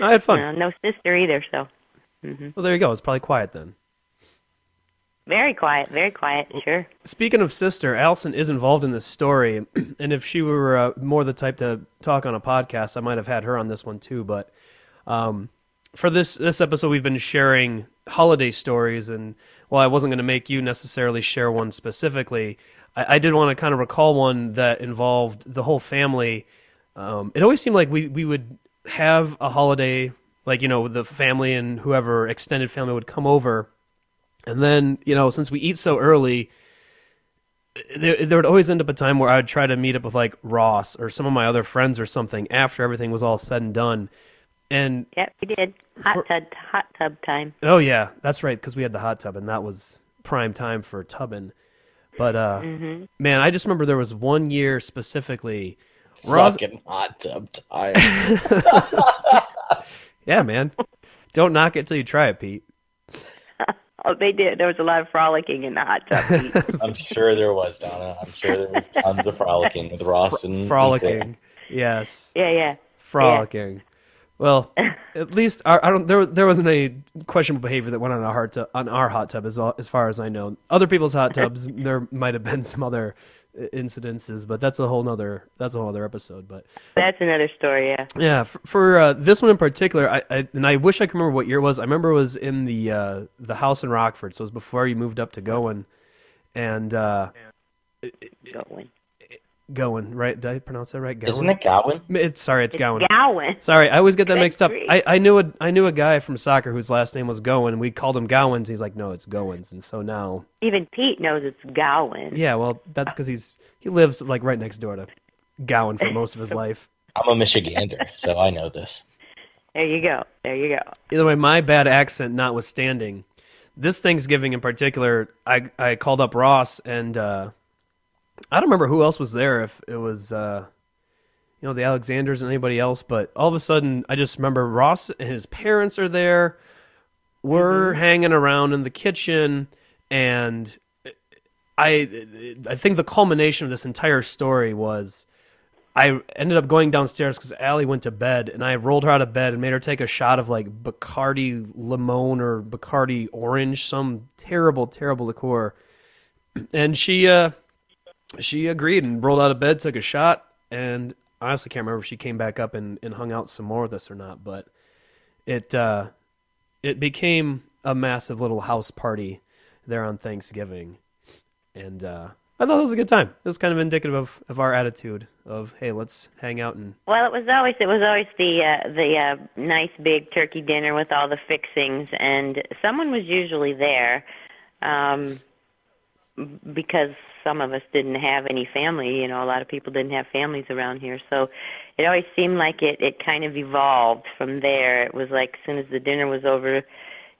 [SPEAKER 1] No, I had fun.
[SPEAKER 5] Uh, no sister either. So,
[SPEAKER 1] Well, there you go. It's probably quiet then.
[SPEAKER 5] very quiet, very quiet. Sure.
[SPEAKER 1] Speaking of sister, Allison is involved in this story, <clears throat> and if she were uh, more the type to talk on a podcast, I might have had her on this one too. But um, for this this episode, we've been sharing holiday stories, and while I wasn't going to make you necessarily share one specifically, I, I did want to kind of recall one that involved the whole family. Um, it always seemed like we we would have a holiday, like you know, the family and whoever extended family would come over. And then, you know, since we eat so early, there, there would always end up a time where I would try to meet up with like Ross or some of my other friends or something after everything was all said and done. And
[SPEAKER 5] Yep, we did. Hot
[SPEAKER 1] For-
[SPEAKER 5] tub, hot tub time.
[SPEAKER 1] oh yeah, that's right because we had the hot tub and that was prime time for tubbing. But uh,
[SPEAKER 5] hmm
[SPEAKER 1] man, I just remember there was one year specifically. Ross,
[SPEAKER 3] Fucking hot tub time. <laughs>
[SPEAKER 1] yeah, man, don't knock it till you try it, Pete. <laughs>
[SPEAKER 5] Oh, they did. There was a lot of frolicking in the hot tub. <laughs>
[SPEAKER 3] I'm sure there was, Donna. I'm sure there was tons of frolicking with Ross and and
[SPEAKER 1] Frolicking, yes.
[SPEAKER 5] yeah, yeah.
[SPEAKER 1] frolicking. Well, <laughs> at least our, I don't. There, there wasn't any questionable behavior that went on our hot tub, on our hot tub, as as far as I know. Other people's hot <laughs> tubs, there might have been some other uh, incidences, but that's a whole nother. That's a whole other episode. But
[SPEAKER 5] That's another story. Yeah.
[SPEAKER 1] yeah, for, for uh, this one in particular, I, I and I wish I could remember what year it was. I remember it was in the uh, the house in Rockford, so it was before you moved up to Gowen, and uh. Gowen, right? Did I pronounce that right? Gowen.
[SPEAKER 3] Isn't it Gowen?
[SPEAKER 1] It's sorry, it's,
[SPEAKER 5] It's
[SPEAKER 1] Gowen.
[SPEAKER 5] Gowen.
[SPEAKER 1] Sorry, I always get that
[SPEAKER 5] Good
[SPEAKER 1] mixed up. I, I knew a I knew a guy from soccer whose last name was Gowan, and we called him Gowans. He's like, no, it's Gowans, and so now,
[SPEAKER 5] Even Pete knows it's Gowen.
[SPEAKER 1] yeah, well, that's because he's he lives like right next door to Gowen for most of his <laughs> life.
[SPEAKER 3] I'm a Michigander, so I know this.
[SPEAKER 5] There you go. There you go.
[SPEAKER 1] Either way, my bad accent notwithstanding, this Thanksgiving in particular, I I called up Ross, and uh, I don't remember who else was there. If it was. Uh, you know the Alexanders and anybody else, but all of a sudden I just remember Ross and his parents are there. We're hanging around in the kitchen, and I I think the culmination of this entire story was I ended up going downstairs because Allie went to bed, and I rolled her out of bed and made her take a shot of like Bacardi Limon or Bacardi Orange, some terrible, terrible liqueur, <clears throat> and she uh she agreed and rolled out of bed, took a shot, and I honestly can't remember if she came back up and, and hung out some more with us or not, but it uh, it became a massive little house party there on Thanksgiving, and uh, I thought it was a good time. It was kind of indicative of, of our attitude of hey, let's hang out and
[SPEAKER 5] Well, it was always it was always the uh, the uh, nice big turkey dinner with all the fixings, and someone was usually there, um, because some of us didn't have any family. You know, a lot of people didn't have families around here, so it always seemed like it it kind of evolved from there. It was like as soon as the dinner was over,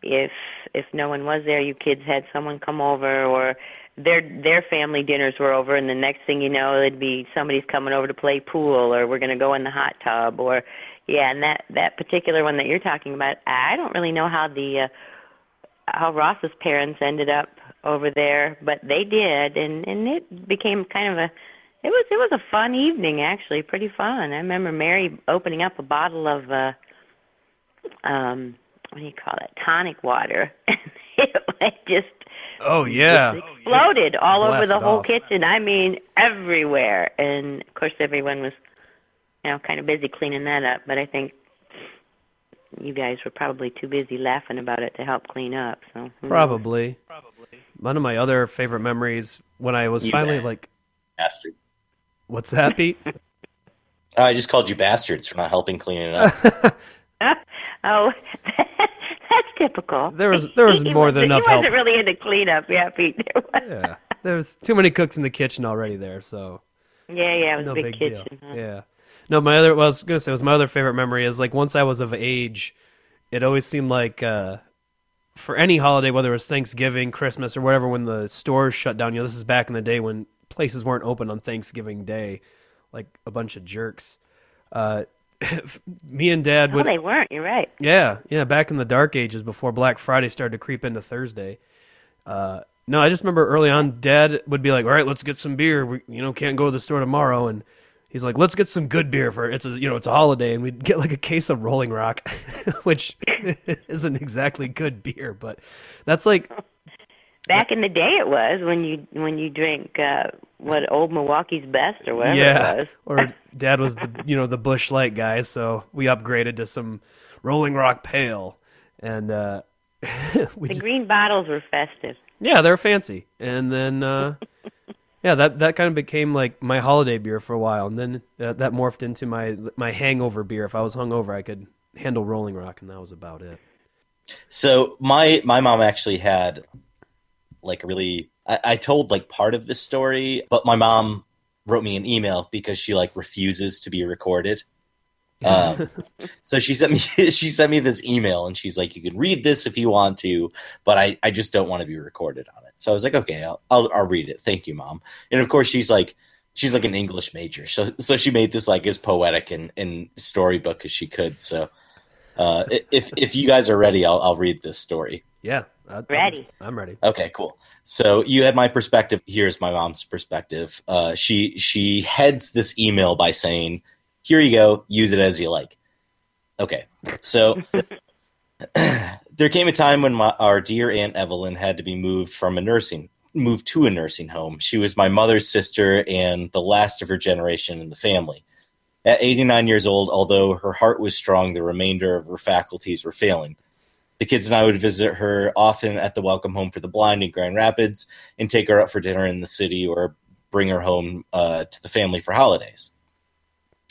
[SPEAKER 5] if if no one was there, you kids had someone come over or their their family dinners were over and the next thing you know it'd be somebody's coming over to play pool or we're going to go in the hot tub or yeah and that that particular one that you're talking about I don't really know how the uh, how Ross's parents ended up over there but they did and and it became kind of a it was it was a fun evening actually pretty fun I remember Mary opening up a bottle of uh um what do you call it tonic water <laughs> it just
[SPEAKER 1] oh yeah,
[SPEAKER 5] it exploded all over the whole
[SPEAKER 1] off.
[SPEAKER 5] kitchen. I mean, everywhere. And of course, everyone was, you know, kind of busy cleaning that up. But I think you guys were probably too busy laughing about it to help clean up. So who
[SPEAKER 1] probably. Probably. One of my other favorite memories when I was
[SPEAKER 3] You
[SPEAKER 1] finally like,
[SPEAKER 3] Bastard.
[SPEAKER 1] what's that, Pete? <laughs>
[SPEAKER 3] Oh, I just called you bastards for not helping clean it up. <laughs>
[SPEAKER 5] oh, <laughs> that's typical.
[SPEAKER 1] There was- there was
[SPEAKER 5] He- he
[SPEAKER 1] more than
[SPEAKER 5] wasn't-
[SPEAKER 1] enough
[SPEAKER 5] He wasn't really into cleanup, yeah, Pete. There was.
[SPEAKER 1] yeah, there's too many cooks in the kitchen already there, so
[SPEAKER 5] yeah, yeah, it was
[SPEAKER 1] no
[SPEAKER 5] a big,
[SPEAKER 1] big
[SPEAKER 5] kitchen.
[SPEAKER 1] deal.
[SPEAKER 5] huh?
[SPEAKER 1] Yeah. No, my other. Well, I was gonna say was my other favorite memory is like once I was of age, it always seemed like uh, for any holiday, whether it was Thanksgiving, Christmas, or whatever, when the stores shut down. You know, this is back in the day when places weren't open on Thanksgiving Day, like a bunch of jerks. Uh, <laughs> me and Dad
[SPEAKER 5] Oh,
[SPEAKER 1] would.
[SPEAKER 5] they weren't. You're right.
[SPEAKER 1] Yeah, yeah, back in the dark ages before Black Friday started to creep into Thursday. Uh, no, I just remember early on, Dad would be like, "All right, let's get some beer. We, you know, can't go to the store tomorrow." And he's like, "Let's get some good beer for it's a you know it's a holiday." And we'd get like a case of Rolling Rock, <laughs> which <laughs> isn't exactly good beer, but that's like
[SPEAKER 5] Back in the day, it was when you when you drink uh, what old Milwaukee's best or whatever
[SPEAKER 1] yeah.
[SPEAKER 5] it was.
[SPEAKER 1] Or Dad was the you know the Busch Light guy, so we upgraded to some Rolling Rock Pale, and uh, <laughs> we
[SPEAKER 5] The
[SPEAKER 1] just
[SPEAKER 5] green bottles were festive.
[SPEAKER 1] Yeah, they're fancy. And then, uh, yeah, that that kind of became like my holiday beer for a while, and then uh, that morphed into my my hangover beer. If I was hungover, I could handle Rolling Rock, and that was about it.
[SPEAKER 3] So my my mom actually had like really I, I told like part of this story, but my mom wrote me an email because she like refuses to be recorded. <laughs> Um, so she sent me <laughs> she sent me this email and she's like, you can read this if you want to, but I, I just don't want to be recorded on it. So I was like, okay, I'll, I'll I'll read it. Thank you, mom. And of course, she's like she's like an English major, so <laughs> so she made this like as poetic and, and storybook as she could. So uh, if if you guys are ready, I'll I'll read this story.
[SPEAKER 1] Yeah. I,
[SPEAKER 5] Ready.
[SPEAKER 1] I'm, I'm ready.
[SPEAKER 3] Okay, cool. So you had my perspective. Here's my mom's perspective. Uh, she she heads this email by saying, "Here you go. Use it as you like." Okay, so <laughs> <clears throat> there came a time when my, our dear aunt Evelyn had to be moved from a nursing moved to a nursing home. She was my mother's sister and the last of her generation in the family. At 89 years old, although her heart was strong, the remainder of her faculties were failing. The kids and I would visit her often at the Welcome Home for the Blind in Grand Rapids and take her out for dinner in the city or bring her home uh, to the family for holidays.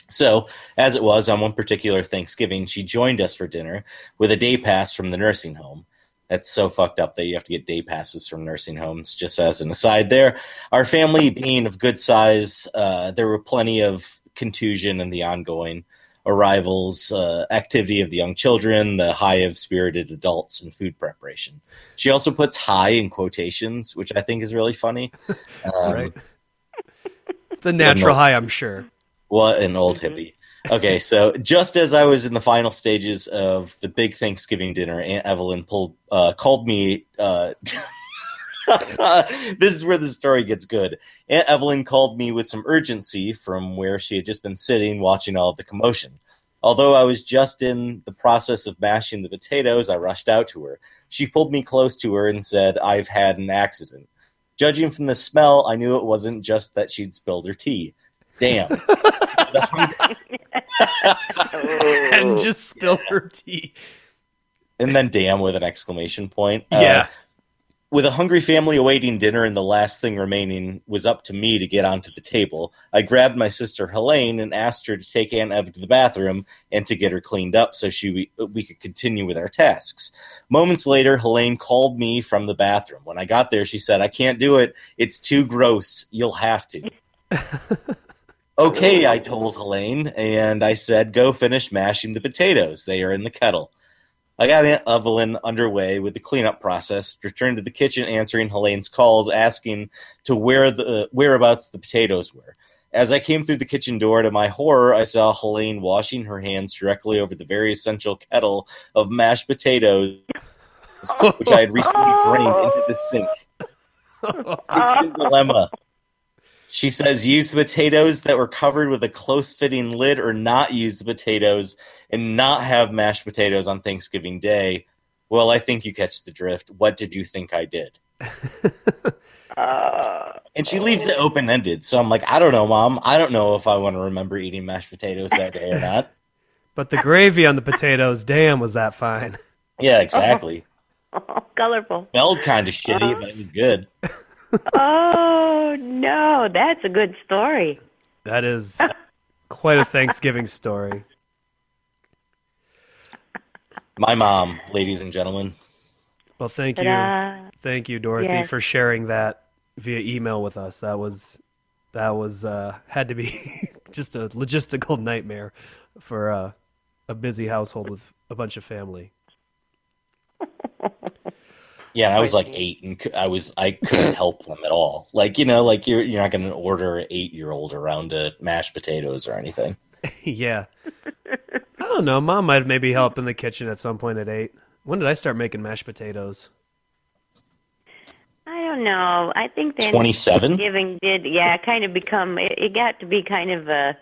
[SPEAKER 3] So, as it was, on one particular Thanksgiving, she joined us for dinner with a day pass from the nursing home. That's so fucked up that you have to get day passes from nursing homes. Just as an aside, there, our family being of good size, uh, there were plenty of contusion and the ongoing arrivals, uh, activity of the young children, the high of spirited adults, and food preparation. She also puts high in quotations, which I think is really funny. <laughs> Um,
[SPEAKER 1] right. <laughs> It's a natural high, I'm sure.
[SPEAKER 3] What an old hippie. Okay, so just as I was in the final stages of the big Thanksgiving dinner, Aunt Evelyn pulled uh, called me. Uh, <laughs> this is where the story gets good. Aunt Evelyn called me with some urgency from where she had just been sitting watching all of the commotion. Although I was just in the process of mashing the potatoes, I rushed out to her. She pulled me close to her and said, I've had an accident. Judging from the smell, I knew it wasn't just that she'd spilled her tea. Damn. <laughs>
[SPEAKER 1] and just spilled her tea.
[SPEAKER 3] and then damn with an exclamation point. Uh,
[SPEAKER 1] Yeah.
[SPEAKER 3] with a hungry family awaiting dinner and the last thing remaining was up to me to get onto the table, I grabbed my sister Helene and asked her to take Aunt Ev to the bathroom and to get her cleaned up so she we could continue with our tasks. Moments later, Helene called me from the bathroom. When I got there, she said, "I can't do it. It's too gross. You'll have to." <laughs> okay, I told Helene, and I said, "Go finish mashing the potatoes. They are in the kettle." I got Aunt Evelyn underway with the cleanup process, returned to the kitchen answering Helene's calls, asking to where the whereabouts the potatoes were. As I came through the kitchen door, to my horror, I saw Helene washing her hands directly over the very essential kettle of mashed potatoes, which I had recently drained into the sink. Instant dilemma. She says use potatoes that were covered with a close fitting lid or not use potatoes and not have mashed potatoes on Thanksgiving Day. Well, I think you catch the drift. What did you think I did? <laughs> Uh, and she leaves it open ended. So I'm like, I don't know, mom. I don't know if I want to remember eating mashed potatoes that day or not. <laughs>
[SPEAKER 1] But the gravy on the potatoes, damn, was that fine.
[SPEAKER 3] Yeah, exactly.
[SPEAKER 5] Oh, <laughs> colorful.
[SPEAKER 3] Smelled kind of shitty, uh-huh. but it was good.
[SPEAKER 5] Oh no, that's a good story.
[SPEAKER 1] That is quite a Thanksgiving story.
[SPEAKER 3] My mom, ladies and gentlemen.
[SPEAKER 1] Well, thank you.
[SPEAKER 5] Ta-da.
[SPEAKER 1] Thank you, Dorothy,
[SPEAKER 5] Yes.
[SPEAKER 1] for sharing that via email with us. That was that was uh, had to be <laughs> just a logistical nightmare for uh, a busy household with a bunch of family. <laughs>
[SPEAKER 3] Yeah, and I was like eight, and I was I couldn't <laughs> help them at all. Like you know, like you're you're not going to order an eight year old around to mash potatoes or anything. <laughs>
[SPEAKER 1] yeah. I don't know. Mom might maybe help in the kitchen at some point at eight. When did I start making mashed potatoes?
[SPEAKER 5] I don't know. I think then
[SPEAKER 3] 27?
[SPEAKER 5] Thanksgiving did, yeah, kind of become. It, it got to be kind of a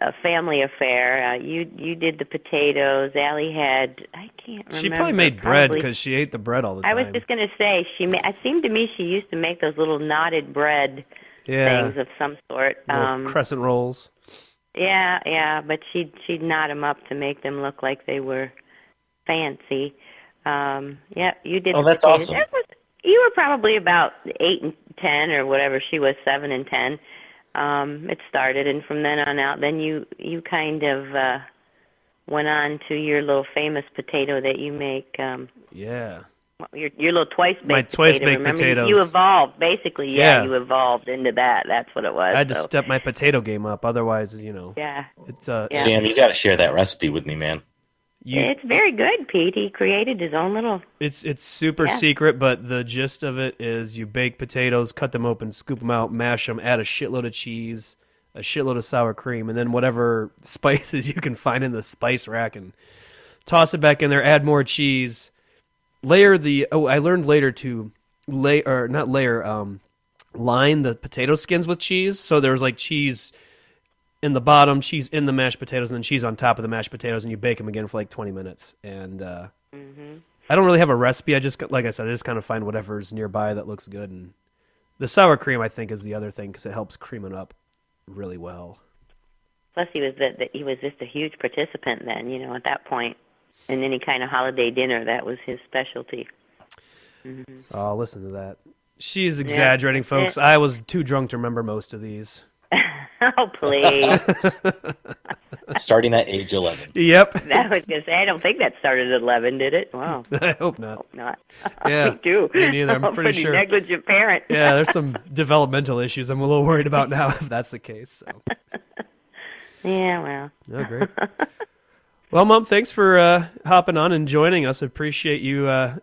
[SPEAKER 5] a family affair. Uh, you you did the potatoes. Allie had. I can't remember.
[SPEAKER 1] She probably made bread because she ate the bread all the time.
[SPEAKER 5] I was just gonna say she. Ma- it seemed to me she used to make those little knotted bread
[SPEAKER 1] yeah,
[SPEAKER 5] things of some sort.
[SPEAKER 1] little
[SPEAKER 5] Um,
[SPEAKER 1] crescent rolls.
[SPEAKER 5] Yeah, yeah, but she'd she'd knot them up to make them look like they were fancy. Um, yeah, you did.
[SPEAKER 3] Oh, that's
[SPEAKER 5] potatoes.
[SPEAKER 3] awesome.
[SPEAKER 5] That was, you were probably about eight and ten or whatever. She was seven and ten. Um, it started, and from then on out, then you you kind of uh, went on to your little famous potato that you make. Um,
[SPEAKER 1] Yeah.
[SPEAKER 5] Your your little twice baked
[SPEAKER 1] My twice
[SPEAKER 5] potato,
[SPEAKER 1] baked
[SPEAKER 5] remember?
[SPEAKER 1] potatoes.
[SPEAKER 5] You evolved basically. Yeah,
[SPEAKER 1] Yeah.
[SPEAKER 5] you evolved into that. That's what it was.
[SPEAKER 1] I had to step my potato game up. Otherwise, you know,
[SPEAKER 5] Yeah,
[SPEAKER 1] it's uh,
[SPEAKER 5] Yeah.
[SPEAKER 3] Sam, you got to share that recipe with me, man.
[SPEAKER 1] You,
[SPEAKER 5] it's very good, Pete. He created his own little.
[SPEAKER 1] It's it's super
[SPEAKER 5] Yeah.
[SPEAKER 1] secret, but the gist of it is you bake potatoes, cut them open, scoop them out, mash them, add a shitload of cheese, a shitload of sour cream, and then whatever <laughs> spices you can find in the spice rack, and toss it back in there. Add more cheese. Layer the. Oh, I learned later to lay or not layer. Um, line the potato skins with cheese. So there's like cheese in the bottom, she's in the mashed potatoes, and then she's on top of the mashed potatoes, and you bake them again for like 20 minutes. And uh, I don't really have a recipe. I just, like I said, I just kind of find whatever's nearby that looks good. And the sour cream, I think, is the other thing because it helps cream it up really well.
[SPEAKER 5] Plus, he was the, the he was just a huge participant then. You know, at that point, in any kind of holiday dinner, that was his specialty. Mm-hmm.
[SPEAKER 1] Oh, listen to that. She's exaggerating, folks. I was too drunk to remember most of these. <laughs>
[SPEAKER 5] oh please! <laughs>
[SPEAKER 3] Starting at age 11.
[SPEAKER 1] Yep. <laughs>
[SPEAKER 5] I was gonna say I don't think that started at eleven, did it? Wow,
[SPEAKER 1] I hope not.
[SPEAKER 5] not.
[SPEAKER 1] Yeah,
[SPEAKER 5] me too.
[SPEAKER 1] me neither. I'm
[SPEAKER 5] a
[SPEAKER 1] pretty sure.
[SPEAKER 5] negligent parent.
[SPEAKER 1] Yeah, there's some developmental issues I'm a little worried about now if that's the case. So.
[SPEAKER 5] Yeah, well.
[SPEAKER 1] Oh, great. well, Mom, thanks for uh, hopping on and joining us. Appreciate you uh,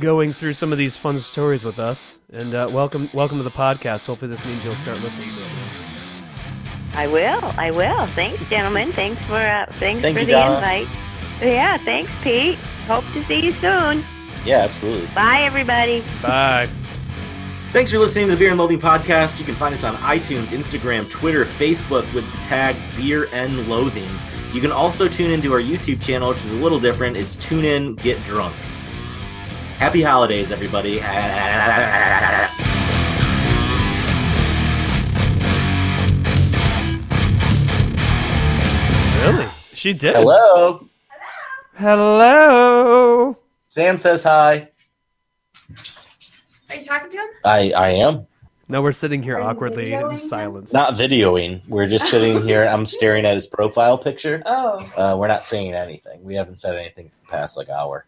[SPEAKER 1] going through some of these fun stories with us. And uh, welcome, welcome to the podcast. Hopefully, this means you'll start listening to it.
[SPEAKER 5] I will. I will. Thanks, gentlemen. Thanks for uh, thanks
[SPEAKER 3] Thank
[SPEAKER 5] for
[SPEAKER 3] you,
[SPEAKER 5] the
[SPEAKER 3] Donna.
[SPEAKER 5] invite. Yeah, thanks, Pete. Hope to see you soon.
[SPEAKER 3] Yeah, absolutely.
[SPEAKER 5] Bye, everybody.
[SPEAKER 1] Bye.
[SPEAKER 3] Thanks for listening to the Beer and Loathing podcast. You can find us on iTunes, Instagram, Twitter, Facebook with the tag Beer and Loathing. You can also tune into our YouTube channel, which is a little different. It's Tune In, Get Drunk. Happy holidays, everybody. <laughs>
[SPEAKER 1] Really? She did. Hello.
[SPEAKER 3] Hello.
[SPEAKER 1] Hello.
[SPEAKER 3] Sam says hi.
[SPEAKER 6] Are you talking to him?
[SPEAKER 3] I, I am.
[SPEAKER 1] No, we're sitting here
[SPEAKER 6] Are you
[SPEAKER 1] awkwardly
[SPEAKER 6] videoing
[SPEAKER 1] in
[SPEAKER 6] him?
[SPEAKER 1] silence.
[SPEAKER 3] Not videoing. We're just sitting <laughs> here. I'm staring at his profile picture.
[SPEAKER 6] Oh.
[SPEAKER 3] Uh, we're not saying anything. We haven't said anything for the past like hour.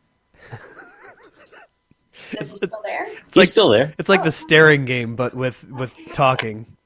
[SPEAKER 6] Is he still there?
[SPEAKER 3] He's still there.
[SPEAKER 1] It's like the staring game, but with with talking.